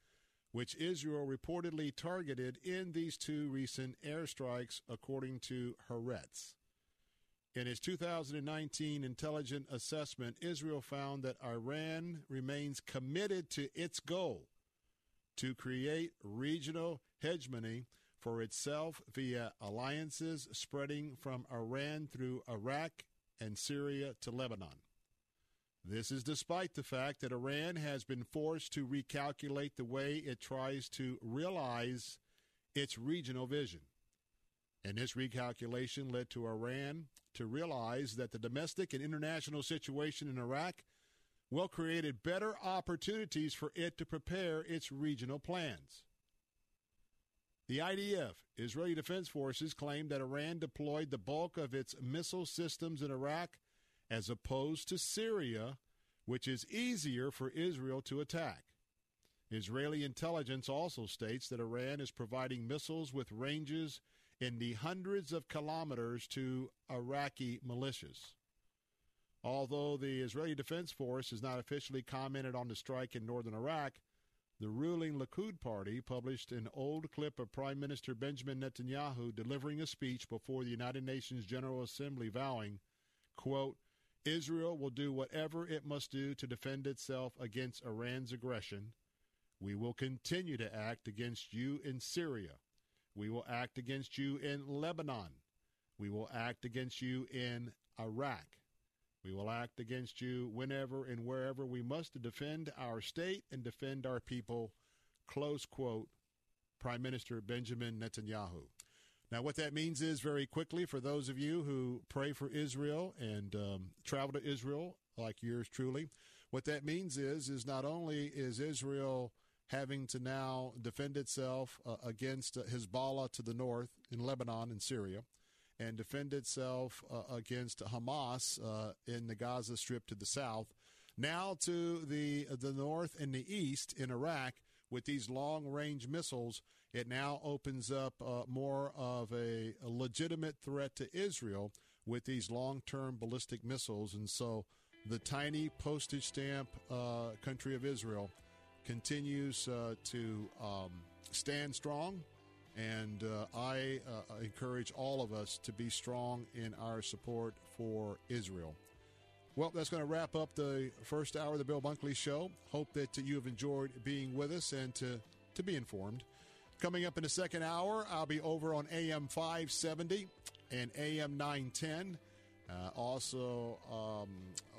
which Israel reportedly targeted in these two recent airstrikes, according to Haaretz. In its 2019 intelligence assessment, Israel found that Iran remains committed to its goal to create regional hegemony for itself via alliances spreading from Iran through Iraq and Syria to Lebanon. This is despite the fact that Iran has been forced to recalculate the way it tries to realize its regional vision. And this recalculation led to Iran to realize that the domestic and international situation in Iraq well created better opportunities for it to prepare its regional plans. The IDF, Israeli Defense Forces, claimed that Iran deployed the bulk of its missile systems in Iraq as opposed to Syria, which is easier for Israel to attack. Israeli intelligence also states that Iran is providing missiles with ranges in the hundreds of kilometers to Iraqi militias. Although the Israeli Defense Force has not officially commented on the strike in northern Iraq, the ruling Likud party published an old clip of Prime Minister Benjamin Netanyahu delivering a speech before the United Nations General Assembly vowing, quote, Israel will do whatever it must do to defend itself against Iran's aggression. We will continue to act against you in Syria. We will act against you in Lebanon. We will act against you in Iraq. We will act against you whenever and wherever we must to defend our state and defend our people. Close quote. Prime Minister Benjamin Netanyahu. Now, what that means is very quickly for those of you who pray for Israel and um, travel to Israel, like yours truly, what that means is is not only is Israel having to now defend itself uh, against uh, Hezbollah to the north in Lebanon and Syria, and defend itself uh, against Hamas uh, in the Gaza Strip to the south, now to the the north and the east in Iraq with these long range missiles it now opens up uh, more of a, a, legitimate threat to Israel with these long term ballistic missiles. And so the tiny postage stamp uh, country of Israel continues uh, to um, stand strong. And uh, I uh, encourage all of us to be strong in our support for Israel. Well, that's going to wrap up the first hour of the Bill Bunkley Show. Hope that you have enjoyed being with us and to, to be informed. Coming up in the second hour, I'll be over on AM 570 and AM 910. Uh, also um,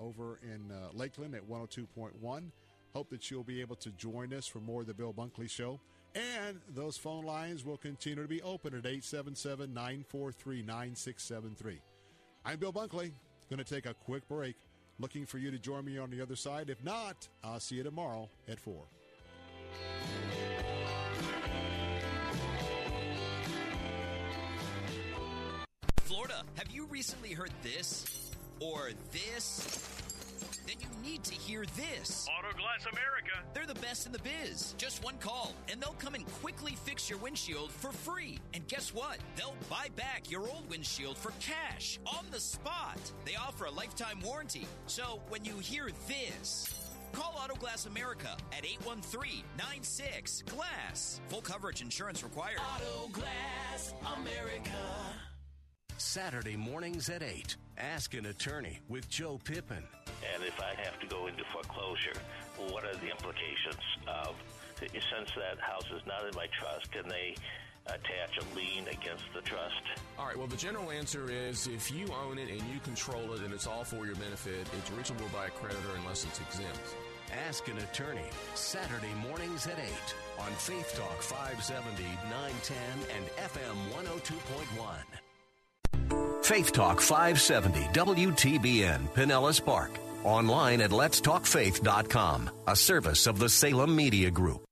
over in uh, Lakeland at 102.1. Hope that you'll be able to join us for more of the Bill Bunkley Show. And those phone lines will continue to be open at 877 943 9673. I'm Bill Bunkley. Going to take a quick break. Looking for you to join me on the other side. If not, I'll see you tomorrow at 4. Florida, have you recently heard this or this? Then you need to hear this. Autoglass America. They're the best in the biz. Just one call, and they'll come and quickly fix your windshield for free. And guess what? They'll buy back your old windshield for cash on the spot. They offer a lifetime warranty. So when you hear this, Call Autoglass America at 813-96 Glass. Full coverage insurance required. Autoglass America. Saturday mornings at 8. Ask an attorney with Joe Pippin. And if I have to go into foreclosure, what are the implications of, since that house is not in my trust, can they attach a lien against the trust? All right, well, the general answer is if you own it and you control it and it's all for your benefit, it's reachable by a creditor unless it's exempt. Ask an attorney. Saturday mornings at 8 on Faith Talk 570, 910, and FM 102.1. Faith Talk 570, WTBN, Pinellas Park. Online at letstalkfaith.com, a service of the Salem Media Group.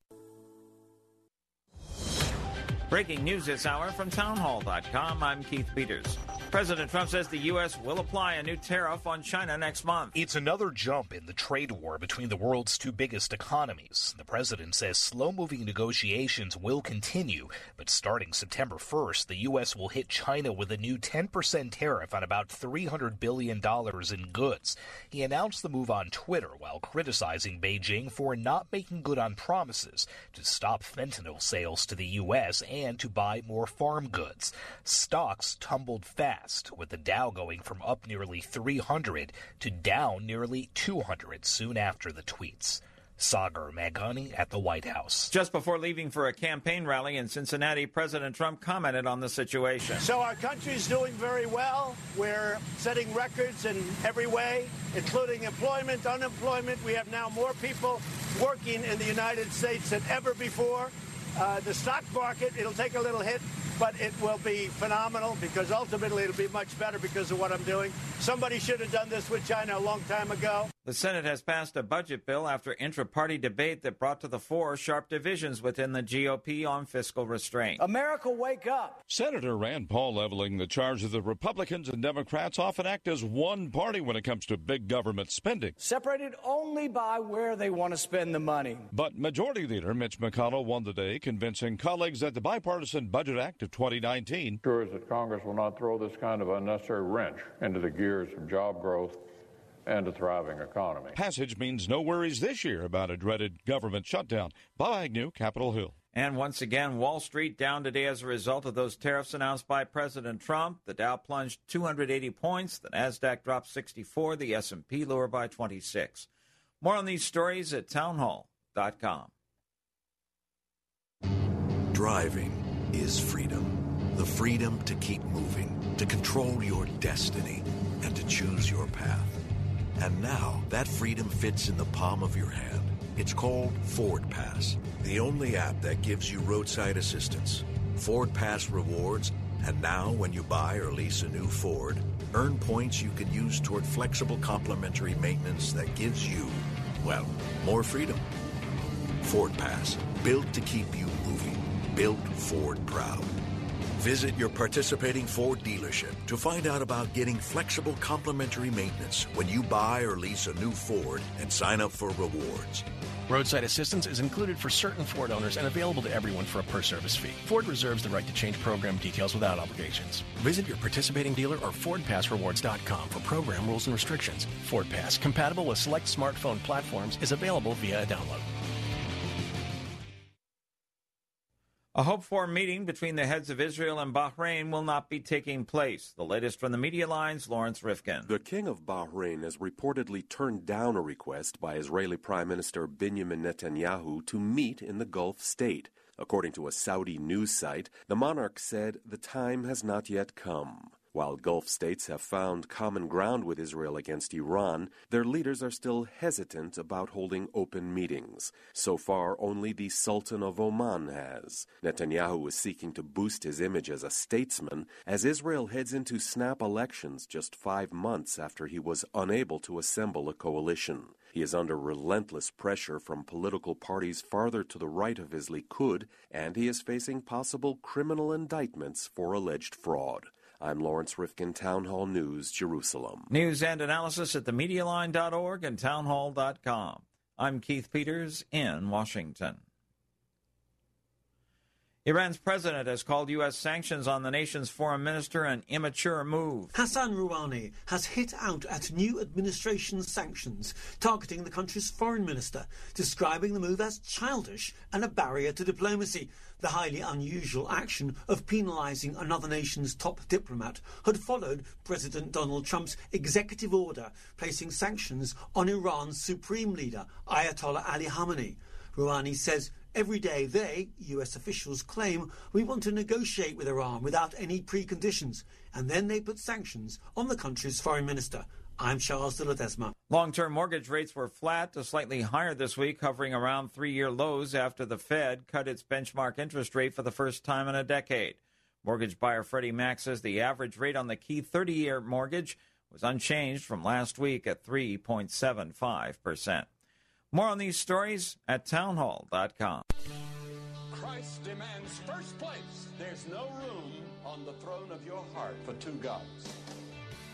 Breaking news this hour from townhall.com. I'm Keith Peters. President Trump says the U.S. will apply a new tariff on China next month. It's another jump in the trade war between the world's two biggest economies. The president says slow moving negotiations will continue, but starting September 1st, the U.S. will hit China with a new 10% tariff on about $300 billion in goods. He announced the move on Twitter while criticizing Beijing for not making good on promises to stop fentanyl sales to the U.S. and to buy more farm goods. Stocks tumbled fast with the Dow going from up nearly 300 to down nearly 200 soon after the tweets. Sagar Meghani at the White House. Just before leaving for a campaign rally in Cincinnati, President Trump commented on the situation. So our country's doing very well. We're setting records in every way, including employment, unemployment. We have now more people working in the United States than ever before. Uh, the stock market, it'll take a little hit, but it will be phenomenal because ultimately it'll be much better because of what I'm doing. Somebody should have done this with China a long time ago. The Senate has passed a budget bill after intra party debate that brought to the fore sharp divisions within the GOP on fiscal restraint. America, wake up. Senator Rand Paul leveling the charge that the Republicans and Democrats often act as one party when it comes to big government spending. Separated only by where they want to spend the money. But Majority Leader Mitch McConnell won the day, convincing colleagues that the Bipartisan Budget Act of 2019 ensures that Congress will not throw this kind of unnecessary wrench into the gears of job growth and a thriving economy. Passage means no worries this year about a dreaded government shutdown. Bob Agnew, Capitol Hill. And once again, Wall Street down today as a result of those tariffs announced by President Trump. The Dow plunged 280 points, the Nasdaq dropped 64, the S&P lower by 26. More on these stories at townhall.com. Driving is freedom. The freedom to keep moving, to control your destiny, and to choose your path. And now that freedom fits in the palm of your hand. It's called Ford Pass, the only app that gives you roadside assistance, Ford Pass rewards, and now when you buy or lease a new Ford, earn points you can use toward flexible complimentary maintenance that gives you, well, more freedom. Ford Pass, built to keep you built Ford proud. Visit your participating Ford dealership to find out about getting flexible complimentary maintenance when you buy or lease a new Ford and sign up for rewards. Roadside assistance is included for certain Ford owners and available to everyone for a per service fee. Ford reserves the right to change program details without obligations. Visit your participating dealer or FordPassRewards.com for program rules and restrictions. Ford Pass, compatible with select smartphone platforms, is available via a download. A hoped for meeting between the heads of Israel and Bahrain will not be taking place. The latest from the media lines, Lawrence Rifkin. The King of Bahrain has reportedly turned down a request by Israeli Prime Minister Benjamin Netanyahu to meet in the Gulf state. According to a Saudi news site, the monarch said the time has not yet come. While Gulf states have found common ground with Israel against Iran, their leaders are still hesitant about holding open meetings. So far, only the Sultan of Oman has. Netanyahu is seeking to boost his image as a statesman as Israel heads into snap elections just five months after he was unable to assemble a coalition. He is under relentless pressure from political parties farther to the right of his Likud, and he is facing possible criminal indictments for alleged fraud. I'm Lawrence Rifkin, Town Hall News, Jerusalem. News and analysis at themedialine.org and townhall.com. I'm Keith Peters in Washington. Iran's president has called U.S. sanctions on the nation's foreign minister an immature move. Hassan Rouhani has hit out at new administration sanctions targeting the country's foreign minister, describing the move as childish and a barrier to diplomacy. The highly unusual action of penalising another nation's top diplomat had followed President Donald Trump's executive order placing sanctions on Iran's supreme leader, Ayatollah Ali Khamenei. Rouhani says Every day they, US officials, claim we want to negotiate with Iran without any preconditions, and then they put sanctions on the country's foreign minister. I'm Charles de Ledesma. Long term mortgage rates were flat to slightly higher this week, hovering around three year lows after the Fed cut its benchmark interest rate for the first time in a decade. Mortgage buyer Freddie Mac says the average rate on the key 30 year mortgage was unchanged from last week at 3.75%. More on these stories at townhall.com. Christ demands first place. There's no room on the throne of your heart for two gods.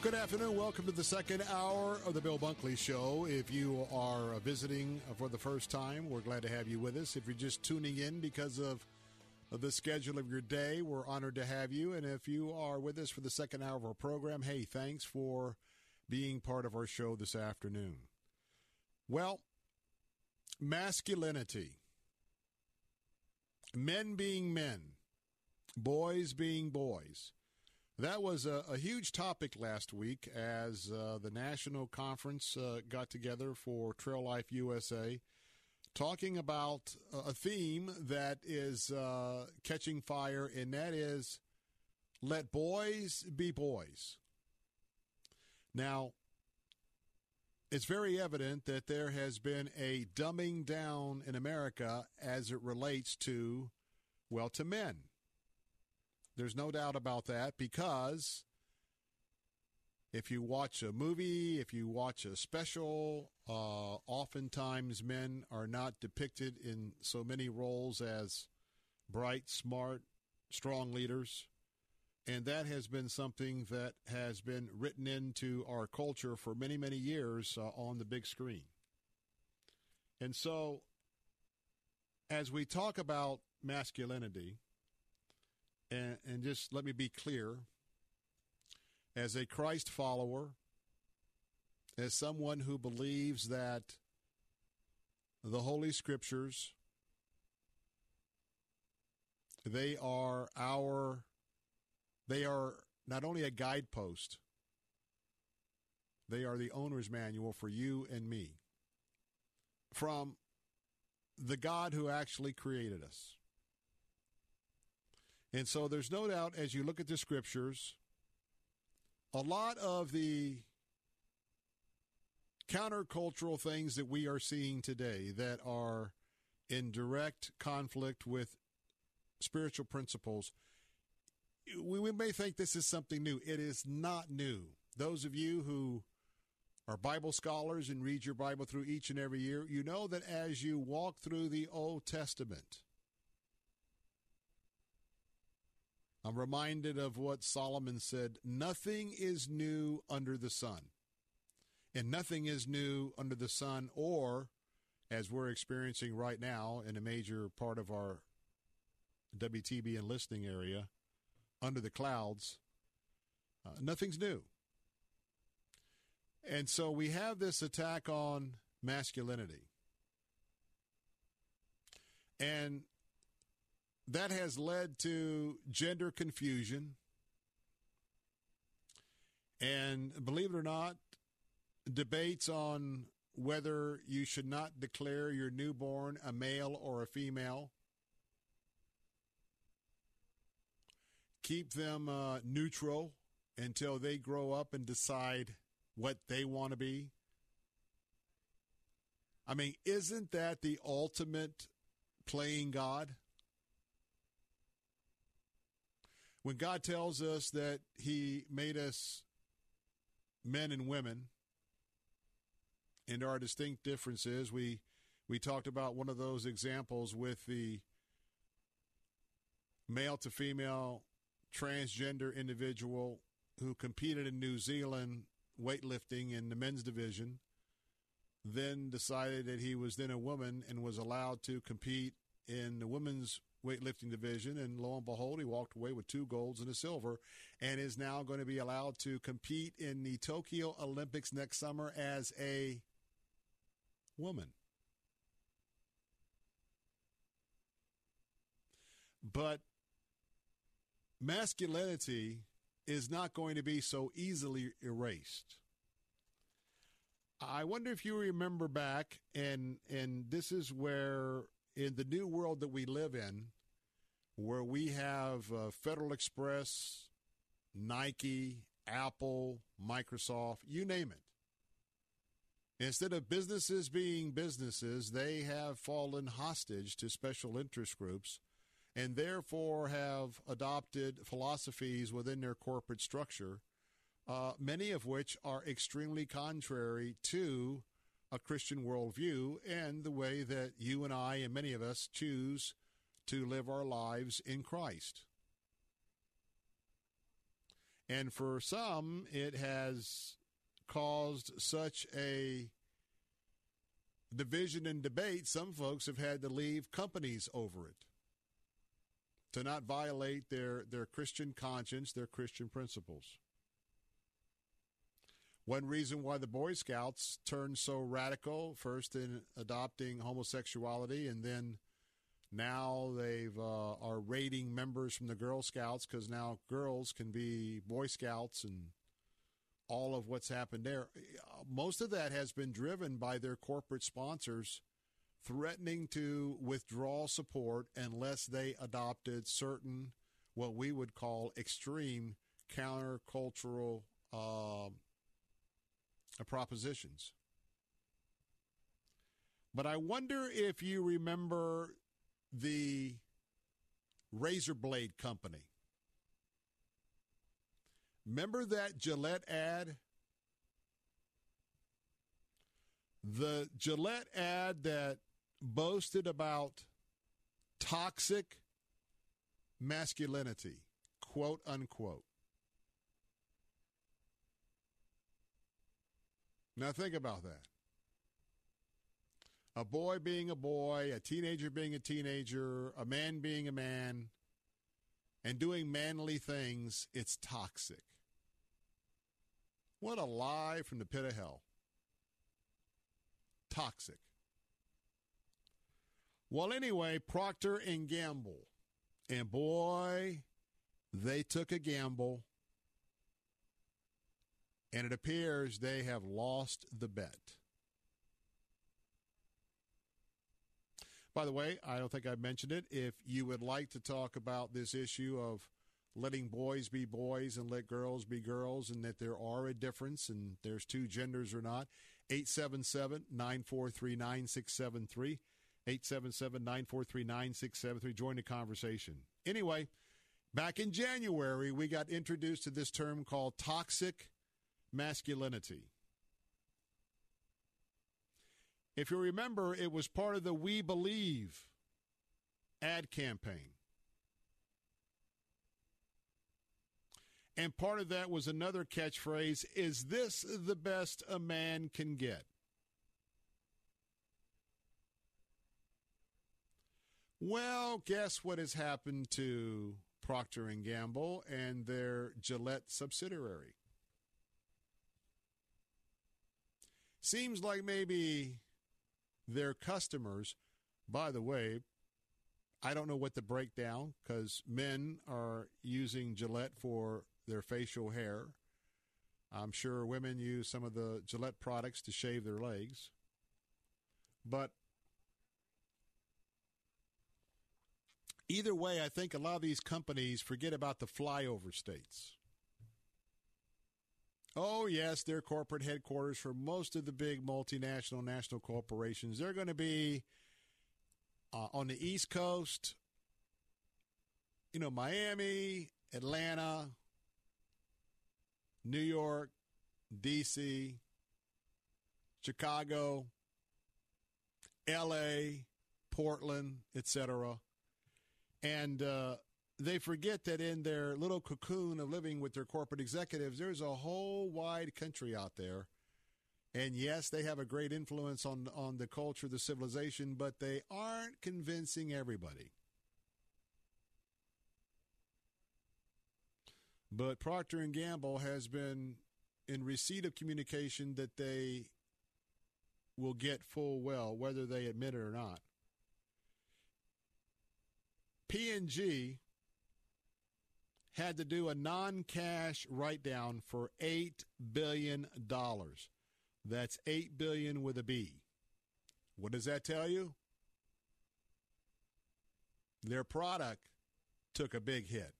Good afternoon. Welcome to the second hour of the Bill Bunkley Show. If you are visiting for the first time, we're glad to have you with us. If you're just tuning in because of, the schedule of your day, we're honored to have you. And if you are with us for the second hour of our program, hey, thanks for being part of our show this afternoon. Well, masculinity, men being men, boys being boys. That was a, a huge topic last week as uh, the national conference uh, got together for Trail Life USA, talking about a theme that is uh, catching fire, and that is let boys be boys. Now, it's very evident that there has been a dumbing down in America as it relates to, well, to men. There's no doubt about that because if you watch a movie, if you watch a special, uh, oftentimes men are not depicted in so many roles as bright, smart, strong leaders. And that has been something that has been written into our culture for many, many years uh, on the big screen. And so, as we talk about masculinity, and, and just let me be clear as a Christ follower, as someone who believes that the Holy Scriptures they are our they are not only a guidepost, they are the owner's manual for you and me from the God who actually created us. And so there's no doubt as you look at the scriptures, a lot of the countercultural things that we are seeing today that are in direct conflict with spiritual principles we, we may think this is something new. It is not new. Those of you who are Bible scholars and read your Bible through each and every year, you know that as you walk through the Old Testament, I'm reminded of what Solomon said nothing is new under the sun. And nothing is new under the sun, or as we're experiencing right now in a major part of our WTBN listening area, under the clouds. Uh, nothing's new. And so we have this attack on masculinity. And that has led to gender confusion. And believe it or not, debates on whether you should not declare your newborn a male or a female. Keep them uh, neutral until they grow up and decide what they want to be. I mean, isn't that the ultimate playing God? When God tells us that He made us men and women, and our distinct differences, we we talked about one of those examples with the male to female transgender individual who competed in New Zealand weightlifting in the men's division, then decided that he was then a woman and was allowed to compete in the women's weightlifting division. And lo and behold, he walked away with two golds and a silver and is now going to be allowed to compete in the Tokyo Olympics next summer as a woman. But masculinity is not going to be so easily erased. I wonder if you remember back, and and this is where in the new world that we live in, where we have uh, Federal Express, Nike, Apple, Microsoft, you name it. Instead of businesses being businesses, they have fallen hostage to special interest groups and therefore have adopted philosophies within their corporate structure, uh, many of which are extremely contrary to a Christian worldview and the way that you and I and many of us choose to live our lives in Christ. And for some, it has caused such a division and debate, some folks have had to leave companies over it to not violate their, their Christian conscience, their Christian principles. One reason why the Boy Scouts turned so radical, first in adopting homosexuality, and then now they've uh, are raiding members from the Girl Scouts because now girls can be Boy Scouts and all of what's happened there. Most of that has been driven by their corporate sponsors threatening to withdraw support unless they adopted certain, what we would call extreme countercultural uh, Uh, propositions. But I wonder if you remember the razor blade company. Remember that Gillette ad? The Gillette ad that boasted about toxic masculinity, quote unquote. Now think about that. A boy being a boy, a teenager being a teenager, a man being a man, and doing manly things, it's toxic. What a lie from the pit of hell. Toxic. Well, anyway, Procter and Gamble. And boy, they took a gamble. And it appears they have lost the bet. By the way, I don't think I mentioned it. If you would like to talk about this issue of letting boys be boys and let girls be girls, and that there are a difference and there's two genders or not, 877 943 9673. 877 943 9673. Join the conversation. Anyway, back in January, we got introduced to this term called toxic masculinity. If you remember, it was part of the We Believe ad campaign. And part of that was another catchphrase Is this the best a man can get? Well, guess what has happened to Procter and Gamble and their Gillette subsidiary? Seems like maybe their customers, by the way, I don't know what the breakdown because men are using Gillette for their facial hair. I'm sure women use some of the Gillette products to shave their legs. But either way, I think a lot of these companies forget about the flyover states. Oh, yes, their corporate headquarters for most of the big multinational national corporations. They're going to be uh, on the East Coast, you know, Miami, Atlanta, New York, D.C., Chicago, L.A., Portland, etc. And uh, they forget that in their little cocoon of living with their corporate executives, there's a whole wide country out there. And yes, they have a great influence on, on the culture, the civilization, but they aren't convincing everybody. But Procter and Gamble has been in receipt of communication that they will get full well, whether they admit it or not. P&G had to do a non-cash write-down for eight billion dollars. That's eight billion with a B. What does that tell you? Their product took a big hit.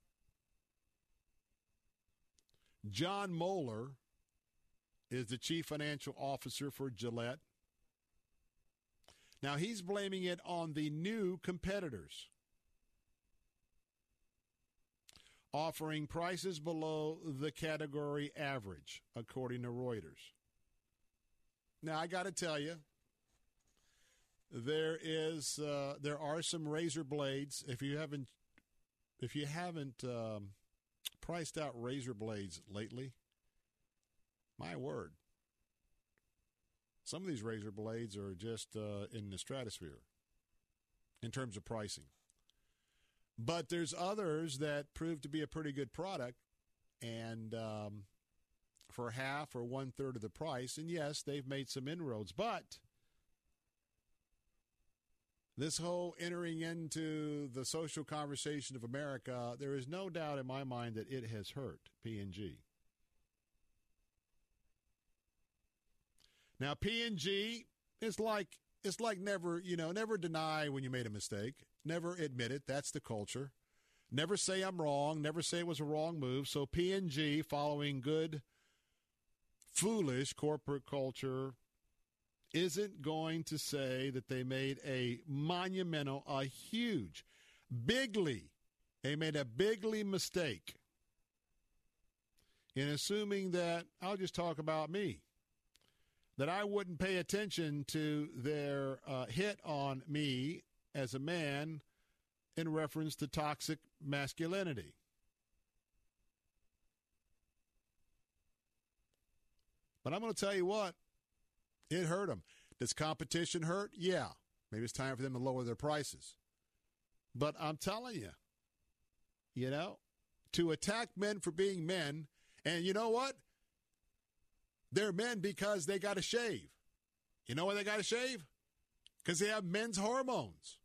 Jon Moeller is the chief financial officer for Gillette. Now he's blaming it on the new competitors offering prices below the category average, according to Reuters. Now I got to tell you, there is uh, there are some razor blades. If you haven't if you haven't um, priced out razor blades lately, my word, some of these razor blades are just uh, in the stratosphere in terms of pricing. But there's others that prove to be a pretty good product, and um, for half or one third of the price. And yes, they've made some inroads, but this whole entering into the social conversation of America, there is no doubt in my mind that it has hurt P&G. Now P&G is like it's like never, you know, never deny when you made a mistake, never admit it. That's the culture. Never say I'm wrong, never say it was a wrong move. So P&G following good foolish corporate culture isn't going to say that they made a monumental, a huge, bigly, they made a bigly mistake in assuming that, I'll just talk about me, that I wouldn't pay attention to their uh, hit on me as a man in reference to toxic masculinity. But I'm going to tell you what, it hurt them. Does competition hurt? Yeah. Maybe it's time for them to lower their prices. But I'm telling you, you know, to attack men for being men, and you know what? They're men because they got to shave. You know why they got to shave? Because they have men's hormones.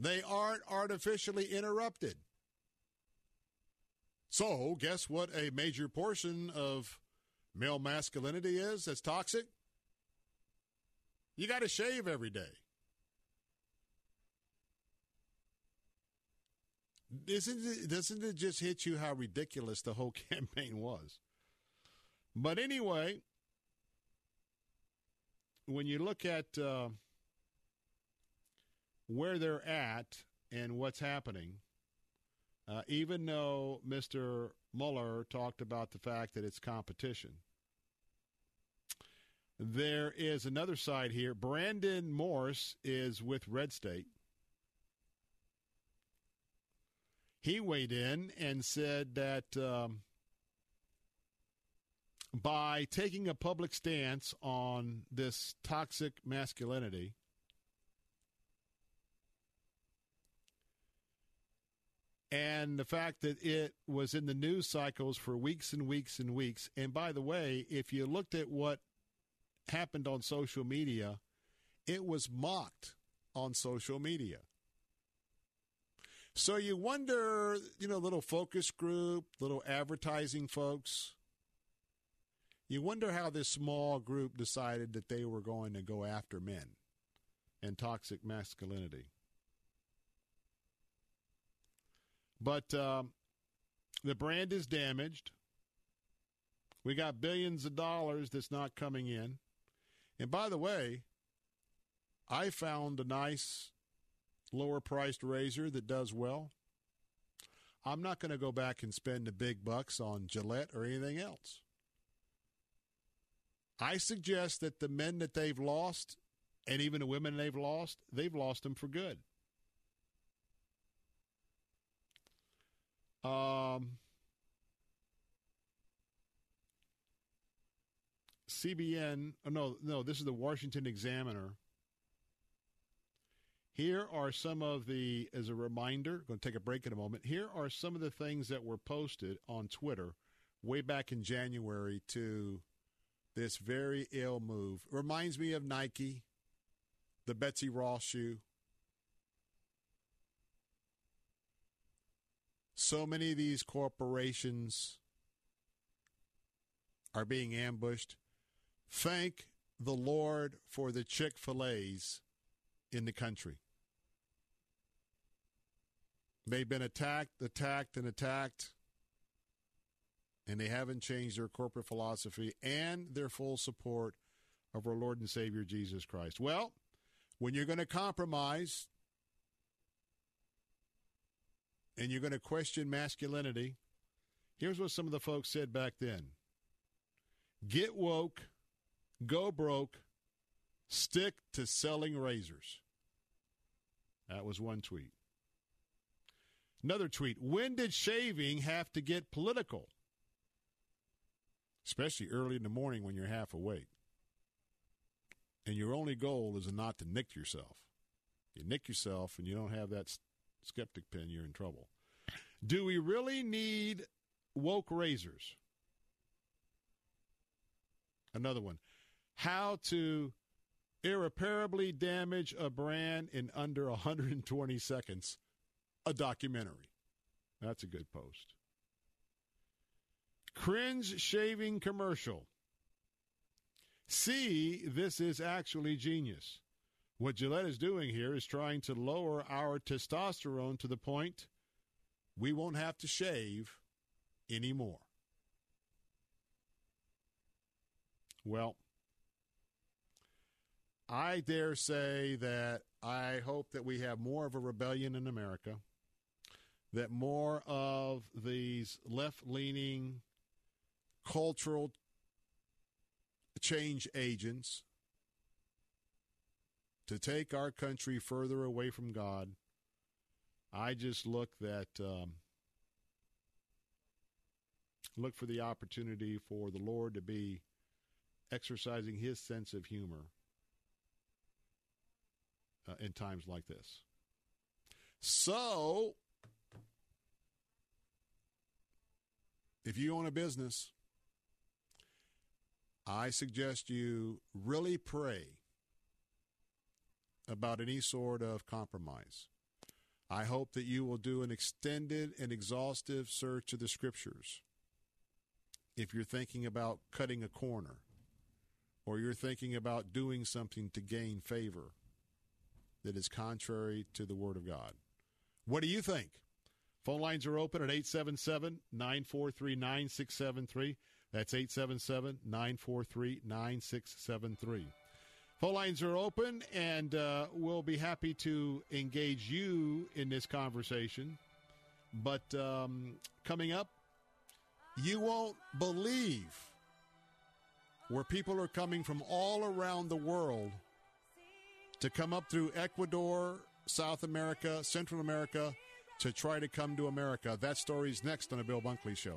They aren't artificially interrupted. So, guess what a major portion of male masculinity is that's toxic? You got to shave every day. Isn't it, doesn't it just hit you how ridiculous the whole campaign was? But anyway, when you look at uh, where they're at and what's happening, uh, even though Mr. Moeller talked about the fact that it's competition. There is another side here. Brandon Morse is with Red State. He weighed in and said that um, by taking a public stance on this toxic masculinity, and the fact that it was in the news cycles for weeks and weeks and weeks. And by the way, if you looked at what happened on social media, it was mocked on social media. So you wonder, you know, little focus group, little advertising folks. You wonder how this small group decided that they were going to go after men and toxic masculinity. But um, the brand is damaged. We got billions of dollars that's not coming in. And by the way, I found a nice lower priced razor that does well. I'm not going to go back and spend the big bucks on Gillette or anything else. I suggest that the men that they've lost, and even the women they've lost, they've lost them for good. Um, CBN, oh no, no, this is the Washington Examiner. Here are some of the, as a reminder, going to take a break in a moment. Here are some of the things that were posted on Twitter way back in January to this very ill move. Reminds me of Nike, the Betsy Ross shoe. So many of these corporations are being ambushed. Thank the Lord for the Chick fil A's in the country. They've been attacked, attacked, and attacked, and they haven't changed their corporate philosophy and their full support of our Lord and Savior Jesus Christ. Well, when you're going to compromise and you're going to question masculinity, here's what some of the folks said back then Get woke, go broke, stick to selling razors. That was one tweet. Another tweet When did shaving have to get political? Especially early in the morning when you're half awake. And your only goal is not to nick yourself. You nick yourself and you don't have that styptic pen, you're in trouble. Do we really need woke razors? Another one. How to irreparably damage a brand in under 120 seconds. A documentary. That's a good post. Cringe shaving commercial. See, this is actually genius. What Gillette is doing here is trying to lower our testosterone to the point we won't have to shave anymore. Well, I dare say that I hope that we have more of a rebellion in America, that more of these left leaning cultural change agents to take our country further away from God. I just look that um, look for the opportunity for the Lord to be exercising His sense of humor uh, in times like this. So, if you own a business, I suggest you really pray about any sort of compromise. I hope that you will do an extended and exhaustive search of the scriptures. If you're thinking about cutting a corner, or you're thinking about doing something to gain favor that is contrary to the Word of God. What do you think? Phone lines are open at 877 943 9673. That's 877 943 9673. Phone lines are open, and uh, we'll be happy to engage you in this conversation. But um, coming up, you won't believe where people are coming from all around the world to come up through Ecuador, South America, Central America to try to come to America. That story is next on the Bill Bunkley Show.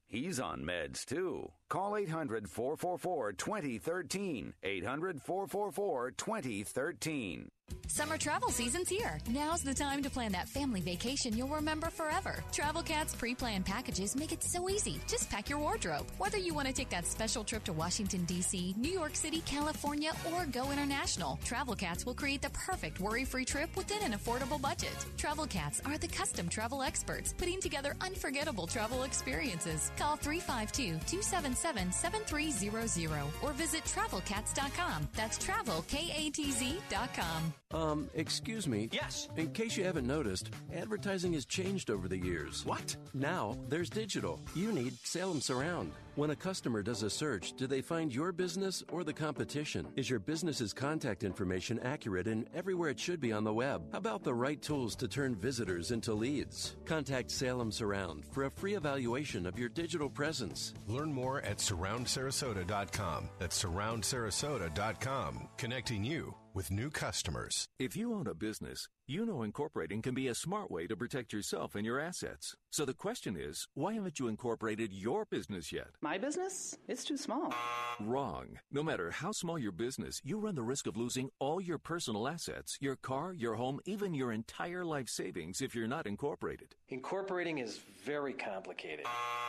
He's on meds too. Call 800 444 2013. 800 444 2013. Summer travel season's here. Now's the time to plan that family vacation you'll remember forever. Travel Katz's pre-planned packages make it so easy. Just pack your wardrobe. Whether you want to take that special trip to Washington D.C., New York City, California, or go international, Travel Katz will create the perfect worry-free trip within an affordable budget. Travel Katz are the custom travel experts putting together unforgettable travel experiences. Call 352-277-7300 or visit travelkatz.com. That's travel K-A-T-Z.com. Um, excuse me. Yes. In case you haven't noticed, advertising has changed over the years. What? Now there's digital. You need Salem Surround. When a customer does a search, do they find your business or the competition? Is your business's contact information accurate and everywhere it should be on the web? How about the right tools to turn visitors into leads? Contact Salem Surround for a free evaluation of your digital presence. Learn more at surroundsarasota.com. That's surroundsarasota.com, connecting you with new customers. If you own a business, you know incorporating can be a smart way to protect yourself and your assets. So the question is, why haven't you incorporated your business yet? My business? It's too small. Wrong. No matter how small your business, you run the risk of losing all your personal assets, your car, your home, even your entire life savings if you're not incorporated. Incorporating is very complicated.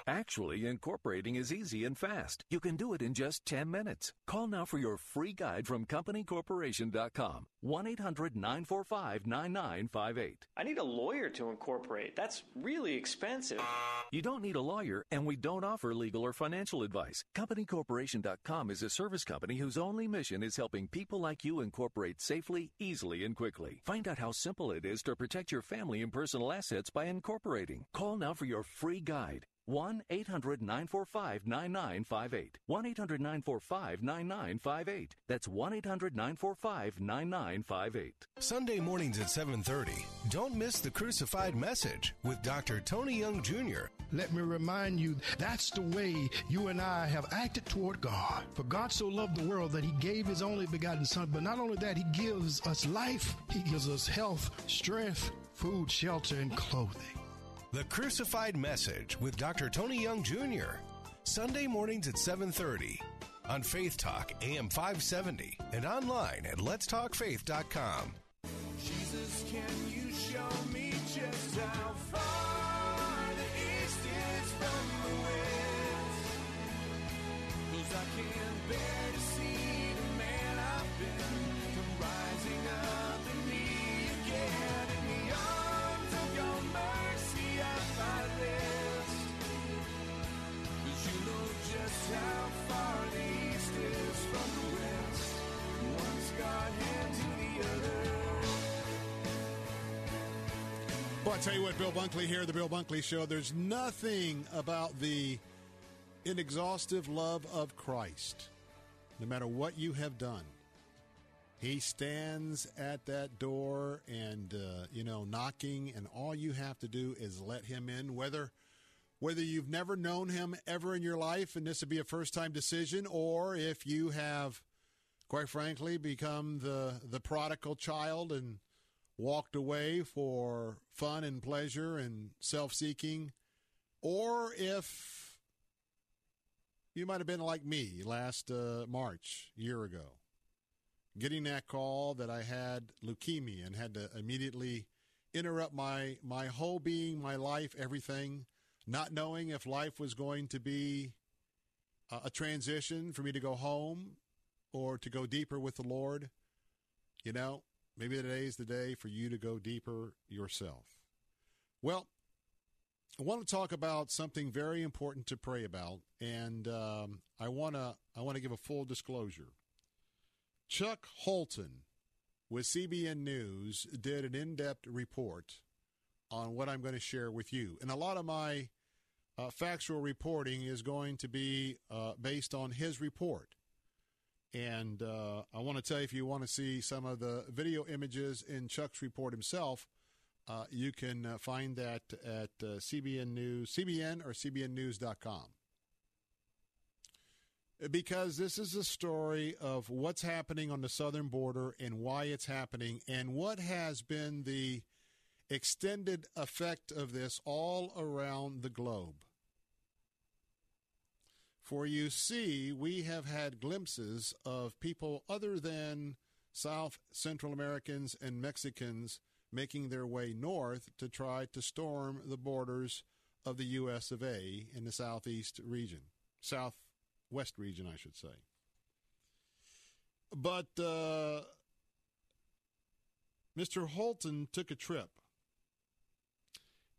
Actually, incorporating is easy and fast. You can do it in just 10 minutes. Call now for your free guide from CompanyCorporation.com. 1 800 945 9958. I need a lawyer to incorporate. That's really expensive. You don't need a lawyer, and we don't offer legal or financial advice. CompanyCorporation.com is a service company whose only mission is helping people like you incorporate safely, easily, and quickly. Find out how simple it is to protect your family and personal assets by incorporating. Call now for your free guide. 1 800 945 9958. 1 800 945 9958. That's 1 800 945 9958. Sunday mornings at 7:30. Don't miss the crucified message with Dr. Tony Young Jr. Let me remind you that's the way you and I have acted toward God. For God so loved the world that he gave his only begotten son, but not only that, he gives us life, he gives us health, strength, food, shelter and clothing. The Crucified Message with Dr. Tony Young Jr. Sunday mornings at 7:30 on Faith Talk AM 570 and online at letstalkfaith.com. Jesus, can you show me just how far tell you what, Bill Bunkley here, the Bill Bunkley Show. There's nothing about the inexhaustive love of Christ, no matter what you have done. He stands at that door and, uh, you know, knocking, and all you have to do is let him in, whether. Whether you've never known him ever in your life and this would be a first time decision, or if you have, quite frankly, become the, the prodigal child and walked away for fun and pleasure and self seeking, or if you might have been like me last uh, March, year ago, getting that call that I had leukemia and had to immediately interrupt my, my whole being, my life, everything, not knowing if life was going to be a transition for me to go home or to go deeper with the Lord. You know, maybe today is the day for you to go deeper yourself. Well, I want to talk about something very important to pray about, and um, I want to I want to give a full disclosure. Chuck Holton with CBN News did an in-depth report on what I'm going to share with you, and a lot of my uh, factual reporting is going to be uh, based on his report. And uh, I want to tell you if you want to see some of the video images in Chuck's report himself, uh, you can uh, find that at uh, CBN News, CBN or CBNNews.com. Because this is a story of what's happening on the southern border and why it's happening, and what has been the extended effect of this all around the globe. For you see, we have had glimpses of people other than South Central Americans and Mexicans making their way north to try to storm the borders of the U.S. of A. in the southeast region, southwest region, I should say. But uh, Mr. Holton took a trip,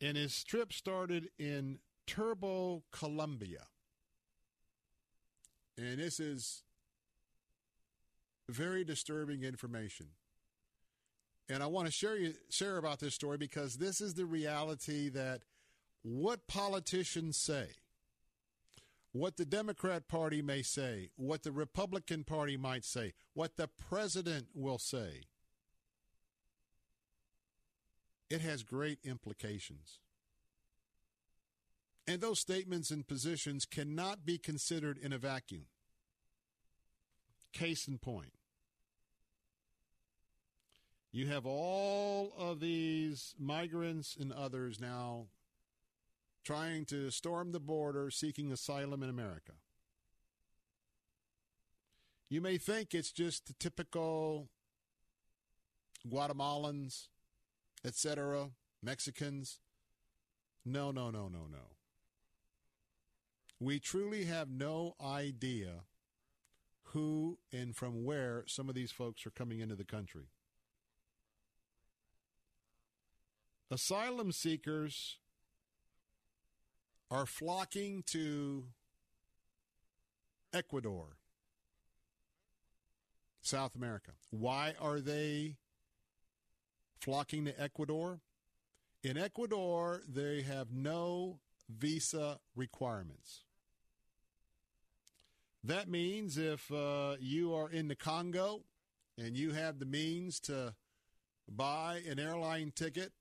and his trip started in Turbo, Colombia. And this is very disturbing information. And I want to share you share about this story because this is the reality that what politicians say, what the Democrat Party may say, what the Republican Party might say, what the president will say, it has great implications. And those statements and positions cannot be considered in a vacuum. Case in point. You have all of these migrants and others now trying to storm the border seeking asylum in America. You may think it's just the typical Guatemalans, etc., Mexicans. No, no, no, no, no. We truly have no idea who and from where some of these folks are coming into the country. Asylum seekers are flocking to Ecuador, South America. Why are they flocking to Ecuador? In Ecuador, they have no visa requirements. That means if uh, you are in the Congo and you have the means to buy an airline ticket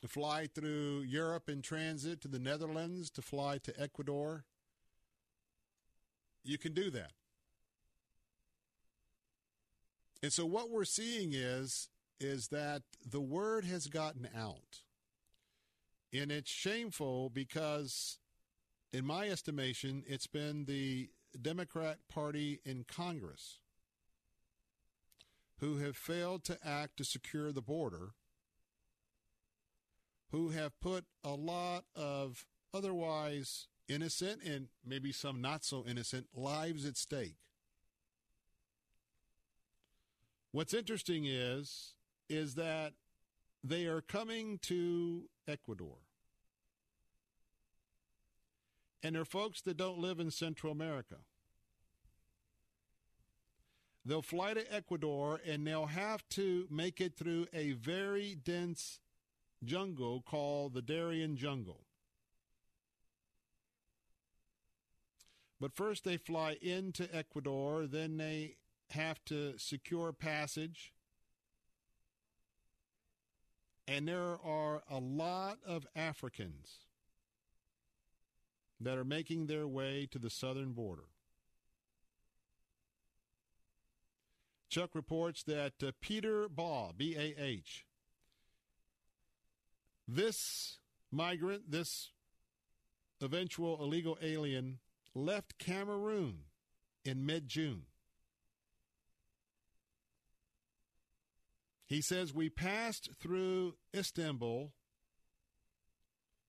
to fly through Europe in transit to the Netherlands, to fly to Ecuador, you can do that. And so what we're seeing is is that the word has gotten out. And it's shameful because in my estimation, it's been the Democrat Party in Congress who have failed to act to secure the border who have put a lot of otherwise innocent and maybe some not so innocent lives at stake. What's interesting is is that they are coming to Ecuador. And they're folks that don't live in Central America. They'll fly to Ecuador and they'll have to make it through a very dense jungle called the Darien Jungle. But first, they fly into Ecuador, then they have to secure passage. And there are a lot of Africans that are making their way to the southern border. Chuck reports that uh, Peter Baugh, B A H, this migrant, this eventual illegal alien, left Cameroon in mid June. He says, We passed through Istanbul,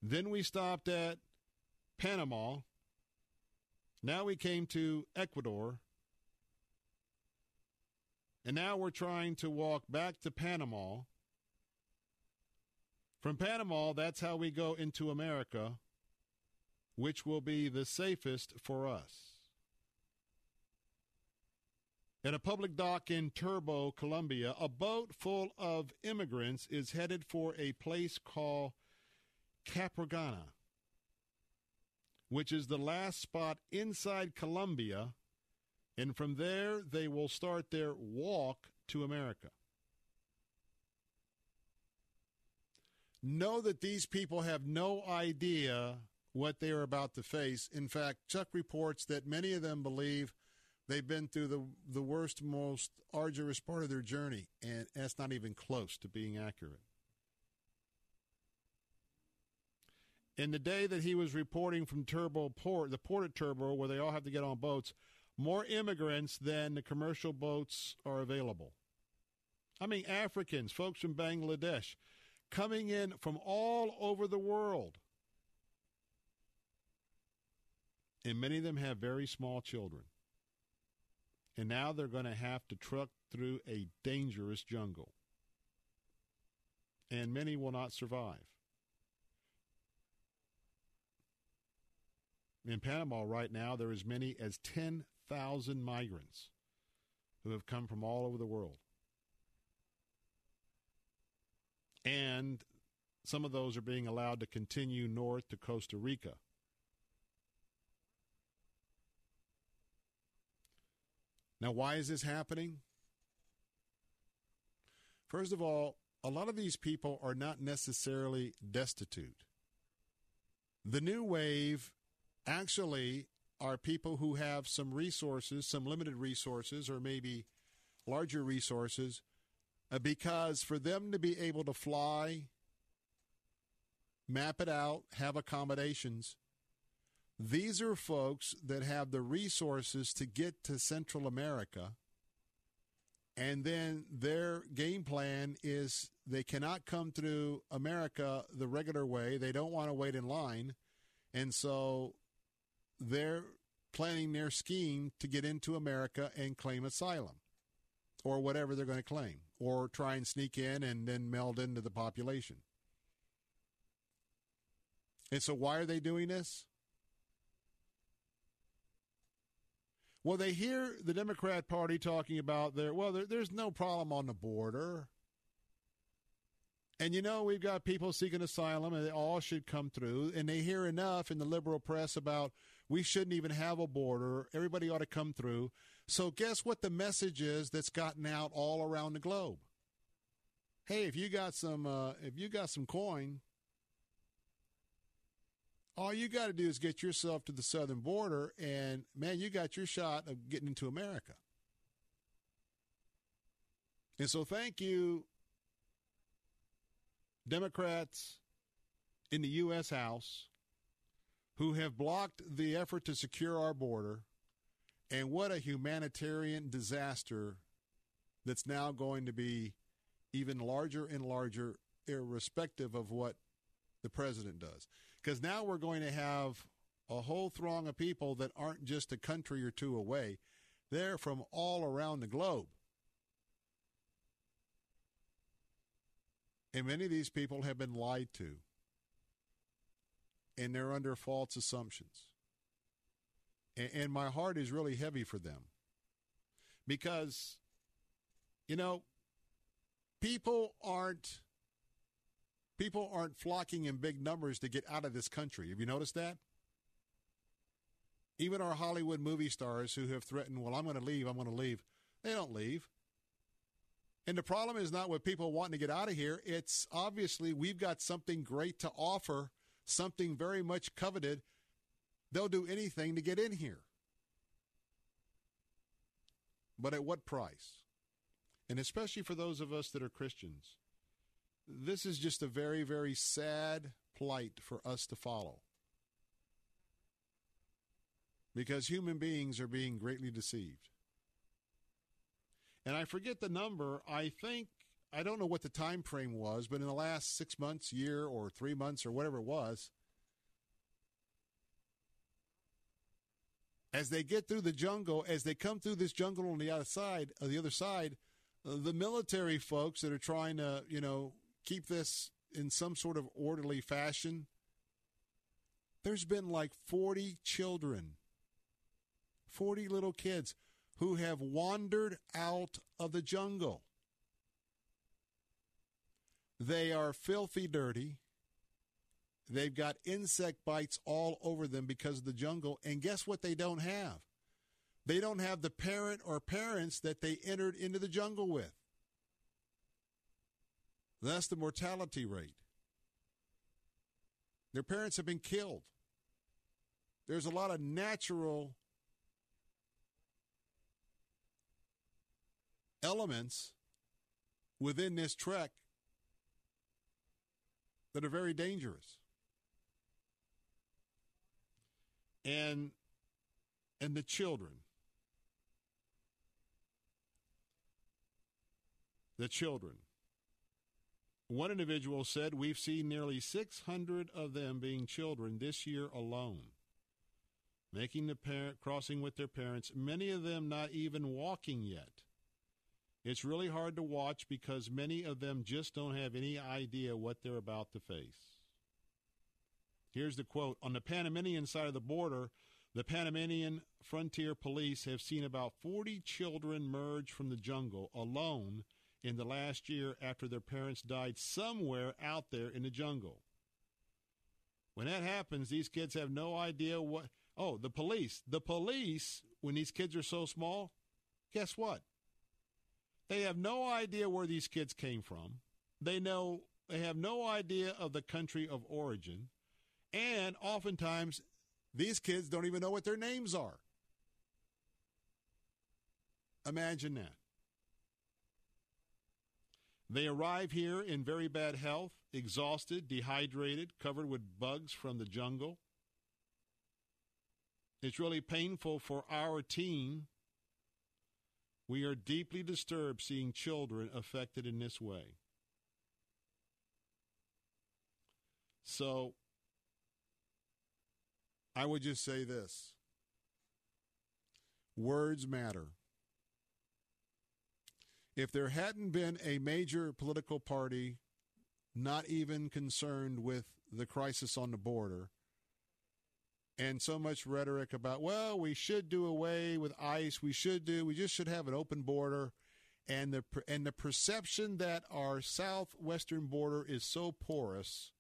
then we stopped at Panama, now we came to Ecuador, And now we're trying to walk back to Panama. From Panama, that's how we go into America, which will be the safest for us. At a public dock in Turbo, Colombia, a boat full of immigrants is headed for a place called Capurganá, which is the last spot inside Colombia, and from there they will start their walk to America. Know that these people have no idea what they are about to face. In fact, Chuck reports that many of them believe they've been through the the worst, most arduous part of their journey, and that's not even close to being accurate. In the day that he was reporting from Turbo Port, the port of Turbo, where they all have to get on boats, more immigrants than the commercial boats are available. I mean, Africans, folks from Bangladesh, coming in from all over the world. And many of them have very small children. And now they're going to have to truck through a dangerous jungle. And many will not survive. In Panama right now, there are as many as 10,000 migrants who have come from all over the world. And some of those are being allowed to continue north to Costa Rica. Now, why is this happening? First of all, a lot of these people are not necessarily destitute. The new wave actually are people who have some resources, some limited resources, or maybe larger resources, uh, because for them to be able to fly, map it out, have accommodations, these are folks that have the resources to get to Central America. And then their game plan is they cannot come through America the regular way. They don't want to wait in line. And so they're planning their scheme to get into America and claim asylum or whatever they're going to claim or try and sneak in and then meld into the population. And so, why are they doing this? Well, they hear the Democrat Party talking about their, well, there, there's no problem on the border. And you know, we've got people seeking asylum and they all should come through. And they hear enough in the liberal press about we shouldn't even have a border. Everybody ought to come through. So, guess what the message is that's gotten out all around the globe? Hey, if you got some, uh, if you got some coin, all you got to do is get yourself to the southern border, and man, you got your shot of getting into America. And so, thank you, Democrats in the U.S. House who have blocked the effort to secure our border. And what a humanitarian disaster that's now going to be even larger and larger, irrespective of what the president does. Because now we're going to have a whole throng of people that aren't just a country or two away, they're from all around the globe. And many of these people have been lied to. And they're under false assumptions. And, and my heart is really heavy for them. Because, you know, people aren't people aren't flocking in big numbers to get out of this country. Have you noticed that? Even our Hollywood movie stars who have threatened, well, I'm going to leave, I'm going to leave, they don't leave. And the problem is not with people wanting to get out of here. It's obviously we've got something great to offer, something very much coveted. They'll do anything to get in here. But at what price? And especially for those of us that are Christians, this is just a very, very sad plight for us to follow. Because human beings are being greatly deceived. And I forget the number. I think I don't know what the time frame was, but in the last six months, year, or three months, or whatever it was, as they get through the jungle, as they come through this jungle on the other side, on the other side, uh, the military folks that are trying to, you know, keep this in some sort of orderly fashion, there's been like 40 children, 40 little kids who have wandered out of the jungle. They are filthy dirty. They've got insect bites all over them because of the jungle. And guess what they don't have? They don't have the parent or parents that they entered into the jungle with. That's the mortality rate. Their parents have been killed. There's a lot of natural elements within this trek that are very dangerous. And and the children. The children. One individual said, We've seen nearly 600 of them being children this year alone, making the parent crossing with their parents, many of them not even walking yet. It's really hard to watch because many of them just don't have any idea what they're about to face. Here's the quote On the Panamanian side of the border, the Panamanian Frontier Police have seen about 40 children merge from the jungle alone in the last year after their parents died somewhere out there in the jungle. When that happens, these kids have no idea what. Oh, the police. The police, when these kids are so small, guess what? They have no idea where these kids came from. They know they have no idea of the country of origin. And oftentimes these kids don't even know what their names are. Imagine that. They arrive here in very bad health, exhausted, dehydrated, covered with bugs from the jungle. It's really painful for our team we are deeply disturbed seeing children affected in this way. So, I would just say this words matter. If there hadn't been a major political party not even concerned with the crisis on the border, and so much rhetoric about, well, we should do away with ICE. We should do, we just should have an open border. And the, and the perception that our southwestern border is so porous,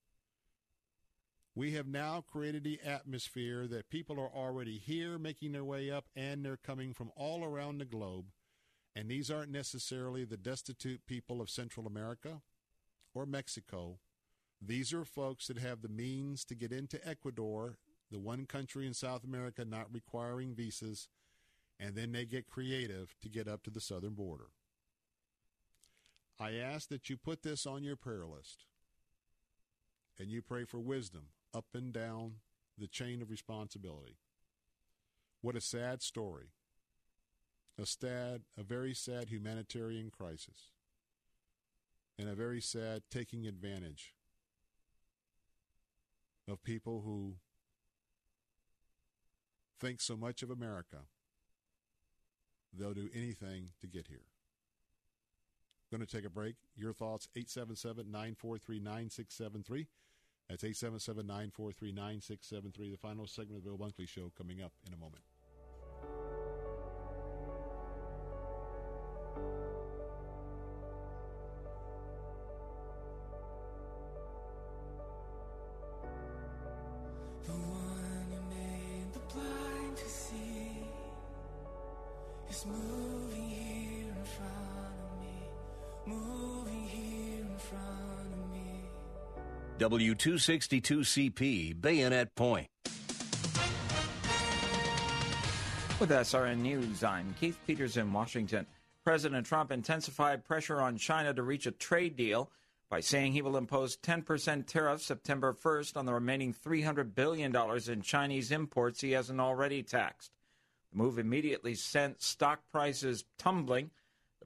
we have now created the atmosphere that people are already here making their way up and they're coming from all around the globe. And these aren't necessarily the destitute people of Central America or Mexico. These are folks that have the means to get into Ecuador the one country in South America not requiring visas, and then they get creative to get up to the southern border. I ask that you put this on your prayer list and you pray for wisdom up and down the chain of responsibility. What a sad story. A sad, a very sad humanitarian crisis. And a very sad taking advantage of people who think so much of America, they'll do anything to get here. Going to take a break. Your thoughts, 877 943 9673. That's 877 943 9673. The final segment of the Bill Bunkley Show coming up in a moment. W262CP, Bayonet Point. With SRN News, I'm Keith Peters in Washington. President Trump intensified pressure on China to reach a trade deal by saying he will impose 10% tariffs September 1st on the remaining $300 billion in Chinese imports he hasn't already taxed. The move immediately sent stock prices tumbling.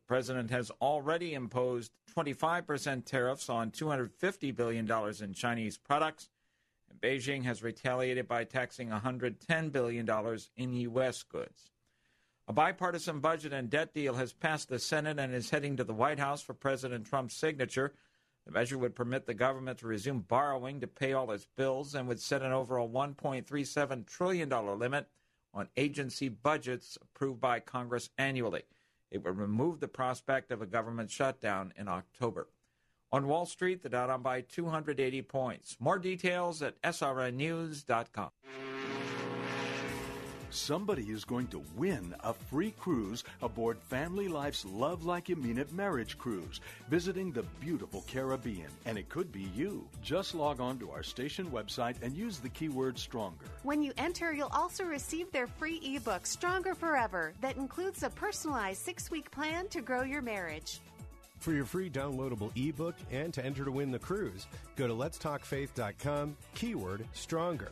The president has already imposed 25% tariffs on $250 billion in Chinese products, and Beijing has retaliated by taxing $110 billion in U.S. goods. A bipartisan budget and debt deal has passed the Senate and is heading to the White House for President Trump's signature. The measure would permit the government to resume borrowing to pay all its bills and would set an overall $1.37 trillion limit on agency budgets approved by Congress annually. It would remove the prospect of a government shutdown in October. On Wall Street, the Dow down by 280 points. More details at srnnews.com. Somebody is going to win a free cruise aboard Family Life's Love Like You Mean It marriage cruise, visiting the beautiful Caribbean. And it could be you. Just log on to our station website and use the keyword stronger. When you enter, you'll also receive their free ebook, Stronger Forever, that includes a personalized six week plan to grow your marriage. For your free downloadable ebook and to enter to win the cruise, go to letstalkfaith.com, keyword stronger.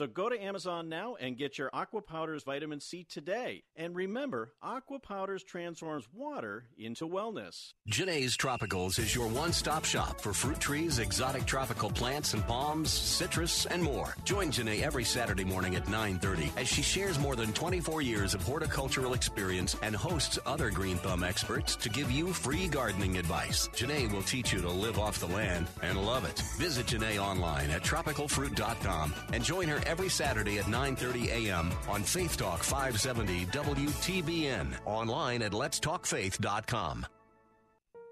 So go to Amazon now and get your Aquapowderz Vitamin C today. And remember, Aquapowderz transforms water into wellness. Janae's Tropicals is your one-stop shop for fruit trees, exotic tropical plants and palms, citrus, and more. Join Janae every Saturday morning at 9.30 as she shares more than 24 years of horticultural experience and hosts other Green Thumb experts to give you free gardening advice. Janae will teach you to live off the land and love it. Visit Janae online at tropicalfruit.com and join her every Saturday at 9:30 a.m. on Faith Talk 570 WTBN, online at letstalkfaith.com.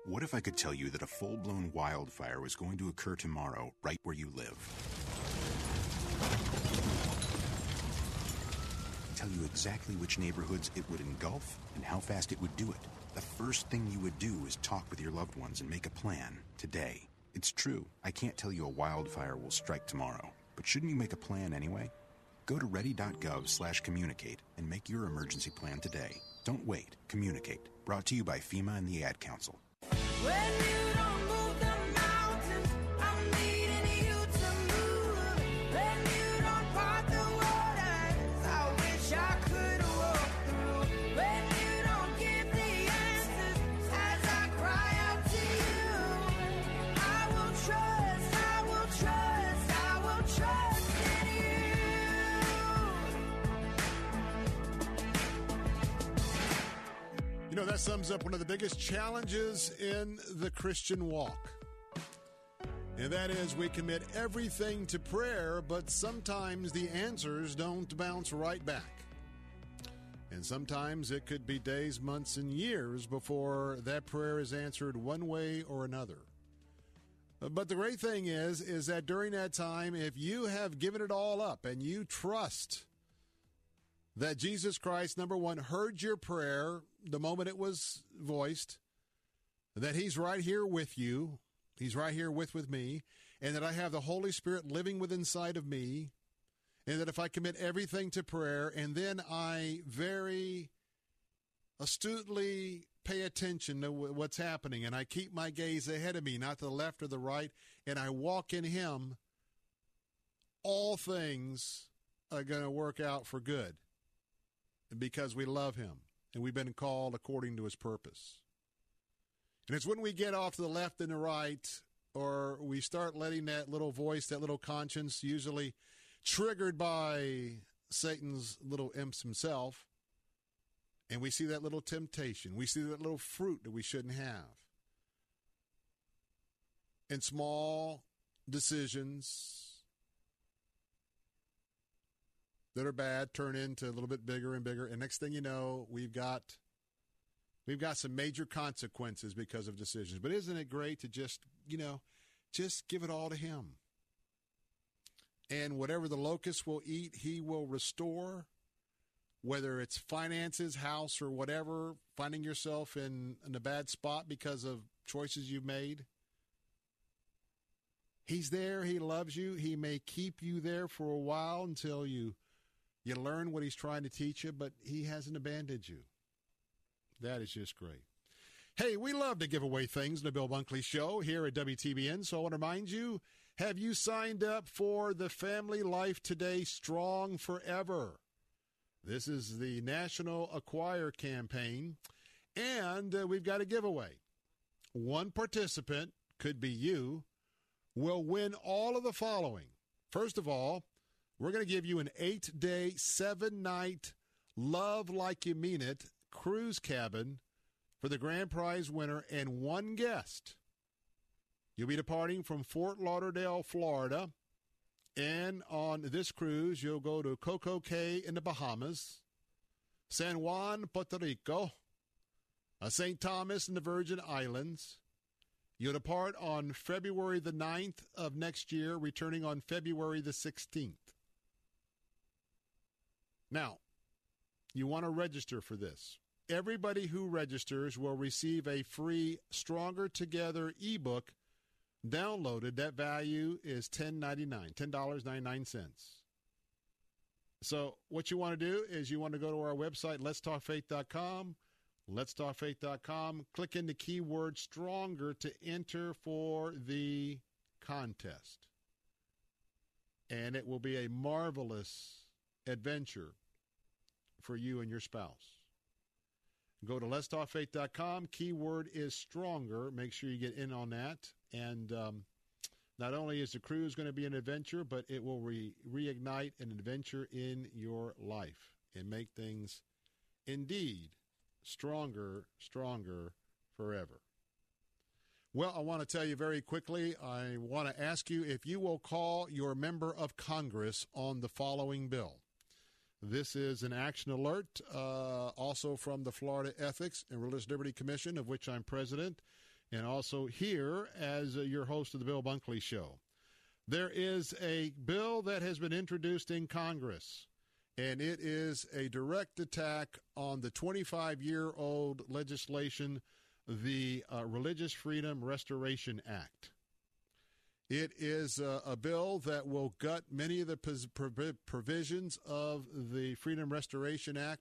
What if I could tell you that a full-blown wildfire was going to occur tomorrow right where you live? Tell you exactly which neighborhoods it would engulf and how fast it would do it. The first thing you would do is talk with your loved ones and make a plan today. It's true, I can't tell you a wildfire will strike tomorrow. But shouldn't you make a plan anyway? Go to ready.gov slash communicate and make your emergency plan today. Don't wait. Communicate. Brought to you by FEMA and the Ad Council. Know, that sums up one of the biggest challenges in the Christian walk. And that is, we commit everything to prayer, but sometimes the answers don't bounce right back. And sometimes it could be days, months, and years before that prayer is answered one way or another. But the great thing is, is that during that time, if you have given it all up and you trust that Jesus Christ, number one, heard your prayer the moment it was voiced, that He's right here with you, He's right here with with me, and that I have the Holy Spirit living within inside of me, and that if I commit everything to prayer, and then I very astutely pay attention to what's happening, and I keep my gaze ahead of me, not to the left or the right, and I walk in Him, all things are going to work out for good because we love Him and we've been called according to His purpose. And it's when we get off to the left and the right, or we start letting that little voice, that little conscience, usually triggered by Satan's little imps himself, and we see that little temptation. We see that little fruit that we shouldn't have. And small decisions that are bad turn into a little bit bigger and bigger. And next thing you know, we've got we've got some major consequences because of decisions. But isn't it great to just, you know, just give it all to him? And whatever the locust will eat, he will restore whether it's finances, house, or whatever, finding yourself in, in a bad spot because of choices you've made. He's there. He loves you. He may keep you there for a while until you you learn what he's trying to teach you, but he hasn't abandoned you. That is just great. Hey, we love to give away things in the Bill Bunkley Show here at WTBN. So I want to remind you have you signed up for the Family Life Today Strong Forever? This is the National Acquire campaign, and uh, we've got a giveaway. One participant, could be you, will win all of the following. First of all, we're going to give you an eight day, seven night, love like you mean it cruise cabin for the grand prize winner and one guest. You'll be departing from Fort Lauderdale, Florida, and on this cruise, you'll go to Coco Cay in the Bahamas, San Juan, Puerto Rico, uh, St. Thomas in the Virgin Islands. You'll depart on February the 9th of next year, returning on February the 16th. Now, you want to register for this. Everybody who registers will receive a free Stronger Together ebook downloaded, that value is $10.99, $10.99. So what you want to do is you want to go to our website, letstalkfaith.com, letstalkfaith.com, click in the keyword stronger to enter for the contest. And it will be a marvelous adventure for you and your spouse. Go to letstalkfaith.com. Keyword is stronger. Make sure you get in on that. And um, not only is the cruise going to be an adventure, but it will re- reignite an adventure in your life and make things indeed stronger, stronger forever. Well, I want to tell you very quickly, I want to ask you if you will call your member of Congress on the following bill. This is an action alert, uh, also from the Florida Ethics and Religious Liberty Commission, of which I'm president, and also here as uh, your host of the Bill Bunkley Show. There is a bill that has been introduced in Congress, and it is a direct attack on the 25 year old legislation, the uh, Religious Freedom Restoration Act. It is a, a, bill that will gut many of the provisions of the Freedom Restoration Act.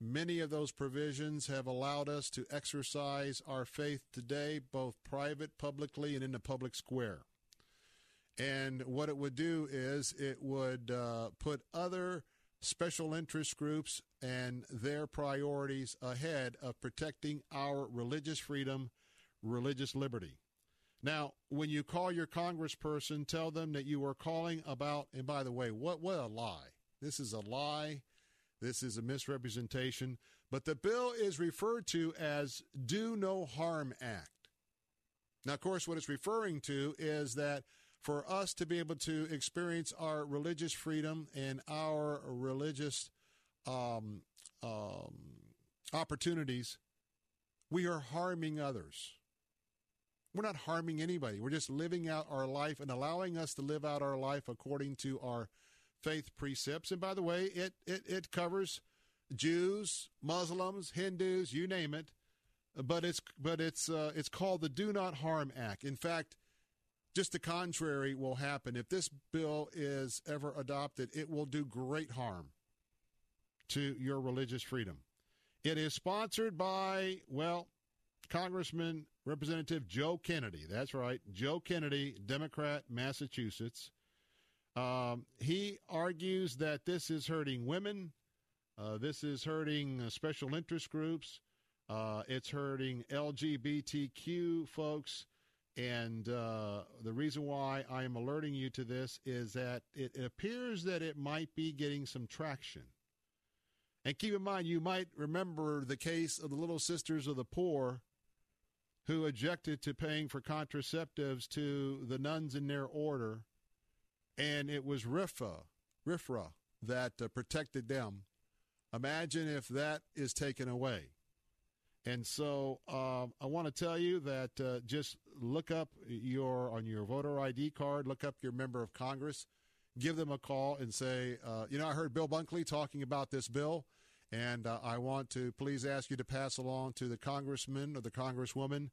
Many of those provisions have allowed us to exercise our faith today, both private, publicly, and in the public square. And what it would do is it would uh, put other special interest groups and their priorities ahead of protecting our religious freedom, religious liberty. Now, when you call your congressperson, tell them that you are calling about, and by the way, what, what a lie. This is a lie. This is a misrepresentation. But the bill is referred to as Do No Harm Act. Now, of course, what it's referring to is that for us to be able to experience our religious freedom and our religious um, um, opportunities, we are harming others. We're not harming anybody. We're just living out our life and allowing us to live out our life according to our faith precepts. And by the way, it, it, it covers Jews, Muslims, Hindus, you name it. But it's but it's uh, it's called the Do Not Harm Act. In fact, just the contrary will happen. If this bill is ever adopted, it will do great harm to your religious freedom. It is sponsored by, well, Congressman Representative Joe Kennedy. That's right, Joe Kennedy, Democrat, Massachusetts. Um, he argues that this is hurting women, uh, this is hurting uh, special interest groups, uh, it's hurting LGBTQ folks. And uh, the reason why I am alerting you to this is that it appears that it might be getting some traction. And keep in mind, you might remember the case of the Little Sisters of the Poor who objected to paying for contraceptives to the nuns in their order. And it was RFRA, RFRA that uh, protected them. Imagine if that is taken away. And so um, I want to tell you that uh, just look up your on your voter ID card, look up your member of Congress, give them a call and say, uh, you know, I heard Bill Bunkley talking about this bill, and uh, I want to please ask you to pass along to the congressman or the congresswoman.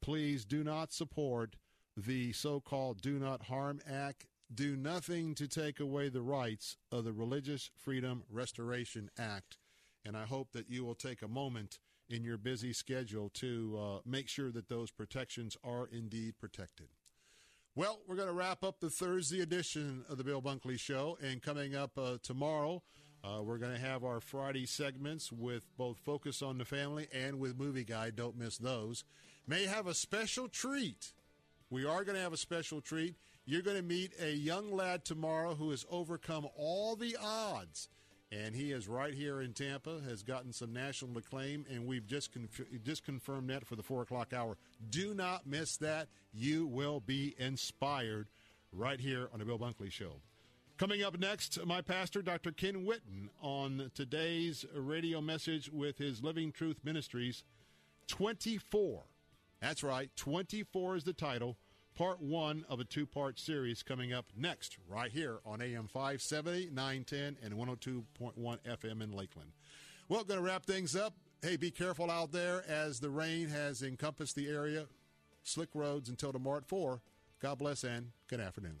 Please do not support the so-called "Do Not Harm" Act. Do nothing to take away the rights of the Religious Freedom Restoration Act. And I hope that you will take a moment in your busy schedule to uh, make sure that those protections are indeed protected. Well, we're going to wrap up the Thursday edition of the Bill Bunkley Show, and coming up uh, tomorrow, uh, we're going to have our Friday segments with both Focus on the Family and with Movie Guide. Don't miss those. May have a special treat. We are going to have a special treat. You're going to meet a young lad tomorrow who has overcome all the odds and he is right here in Tampa. Has gotten some national acclaim, and we've just conf- just confirmed that for the four o'clock hour. Do not miss that. You will be inspired right here on the Bill Bunkley Show. Coming up next, my pastor, Dr. Ken Whitten, on today's radio message with his Living Truth Ministries. Twenty-four. That's right. Twenty-four is the title part one of a two part series coming up next, right here on AM 570, 910, and 102.1 FM in Lakeland. Well, going to wrap things up. Hey, be careful out there as the rain has encompassed the area. Slick roads until tomorrow at 4. God bless and good afternoon.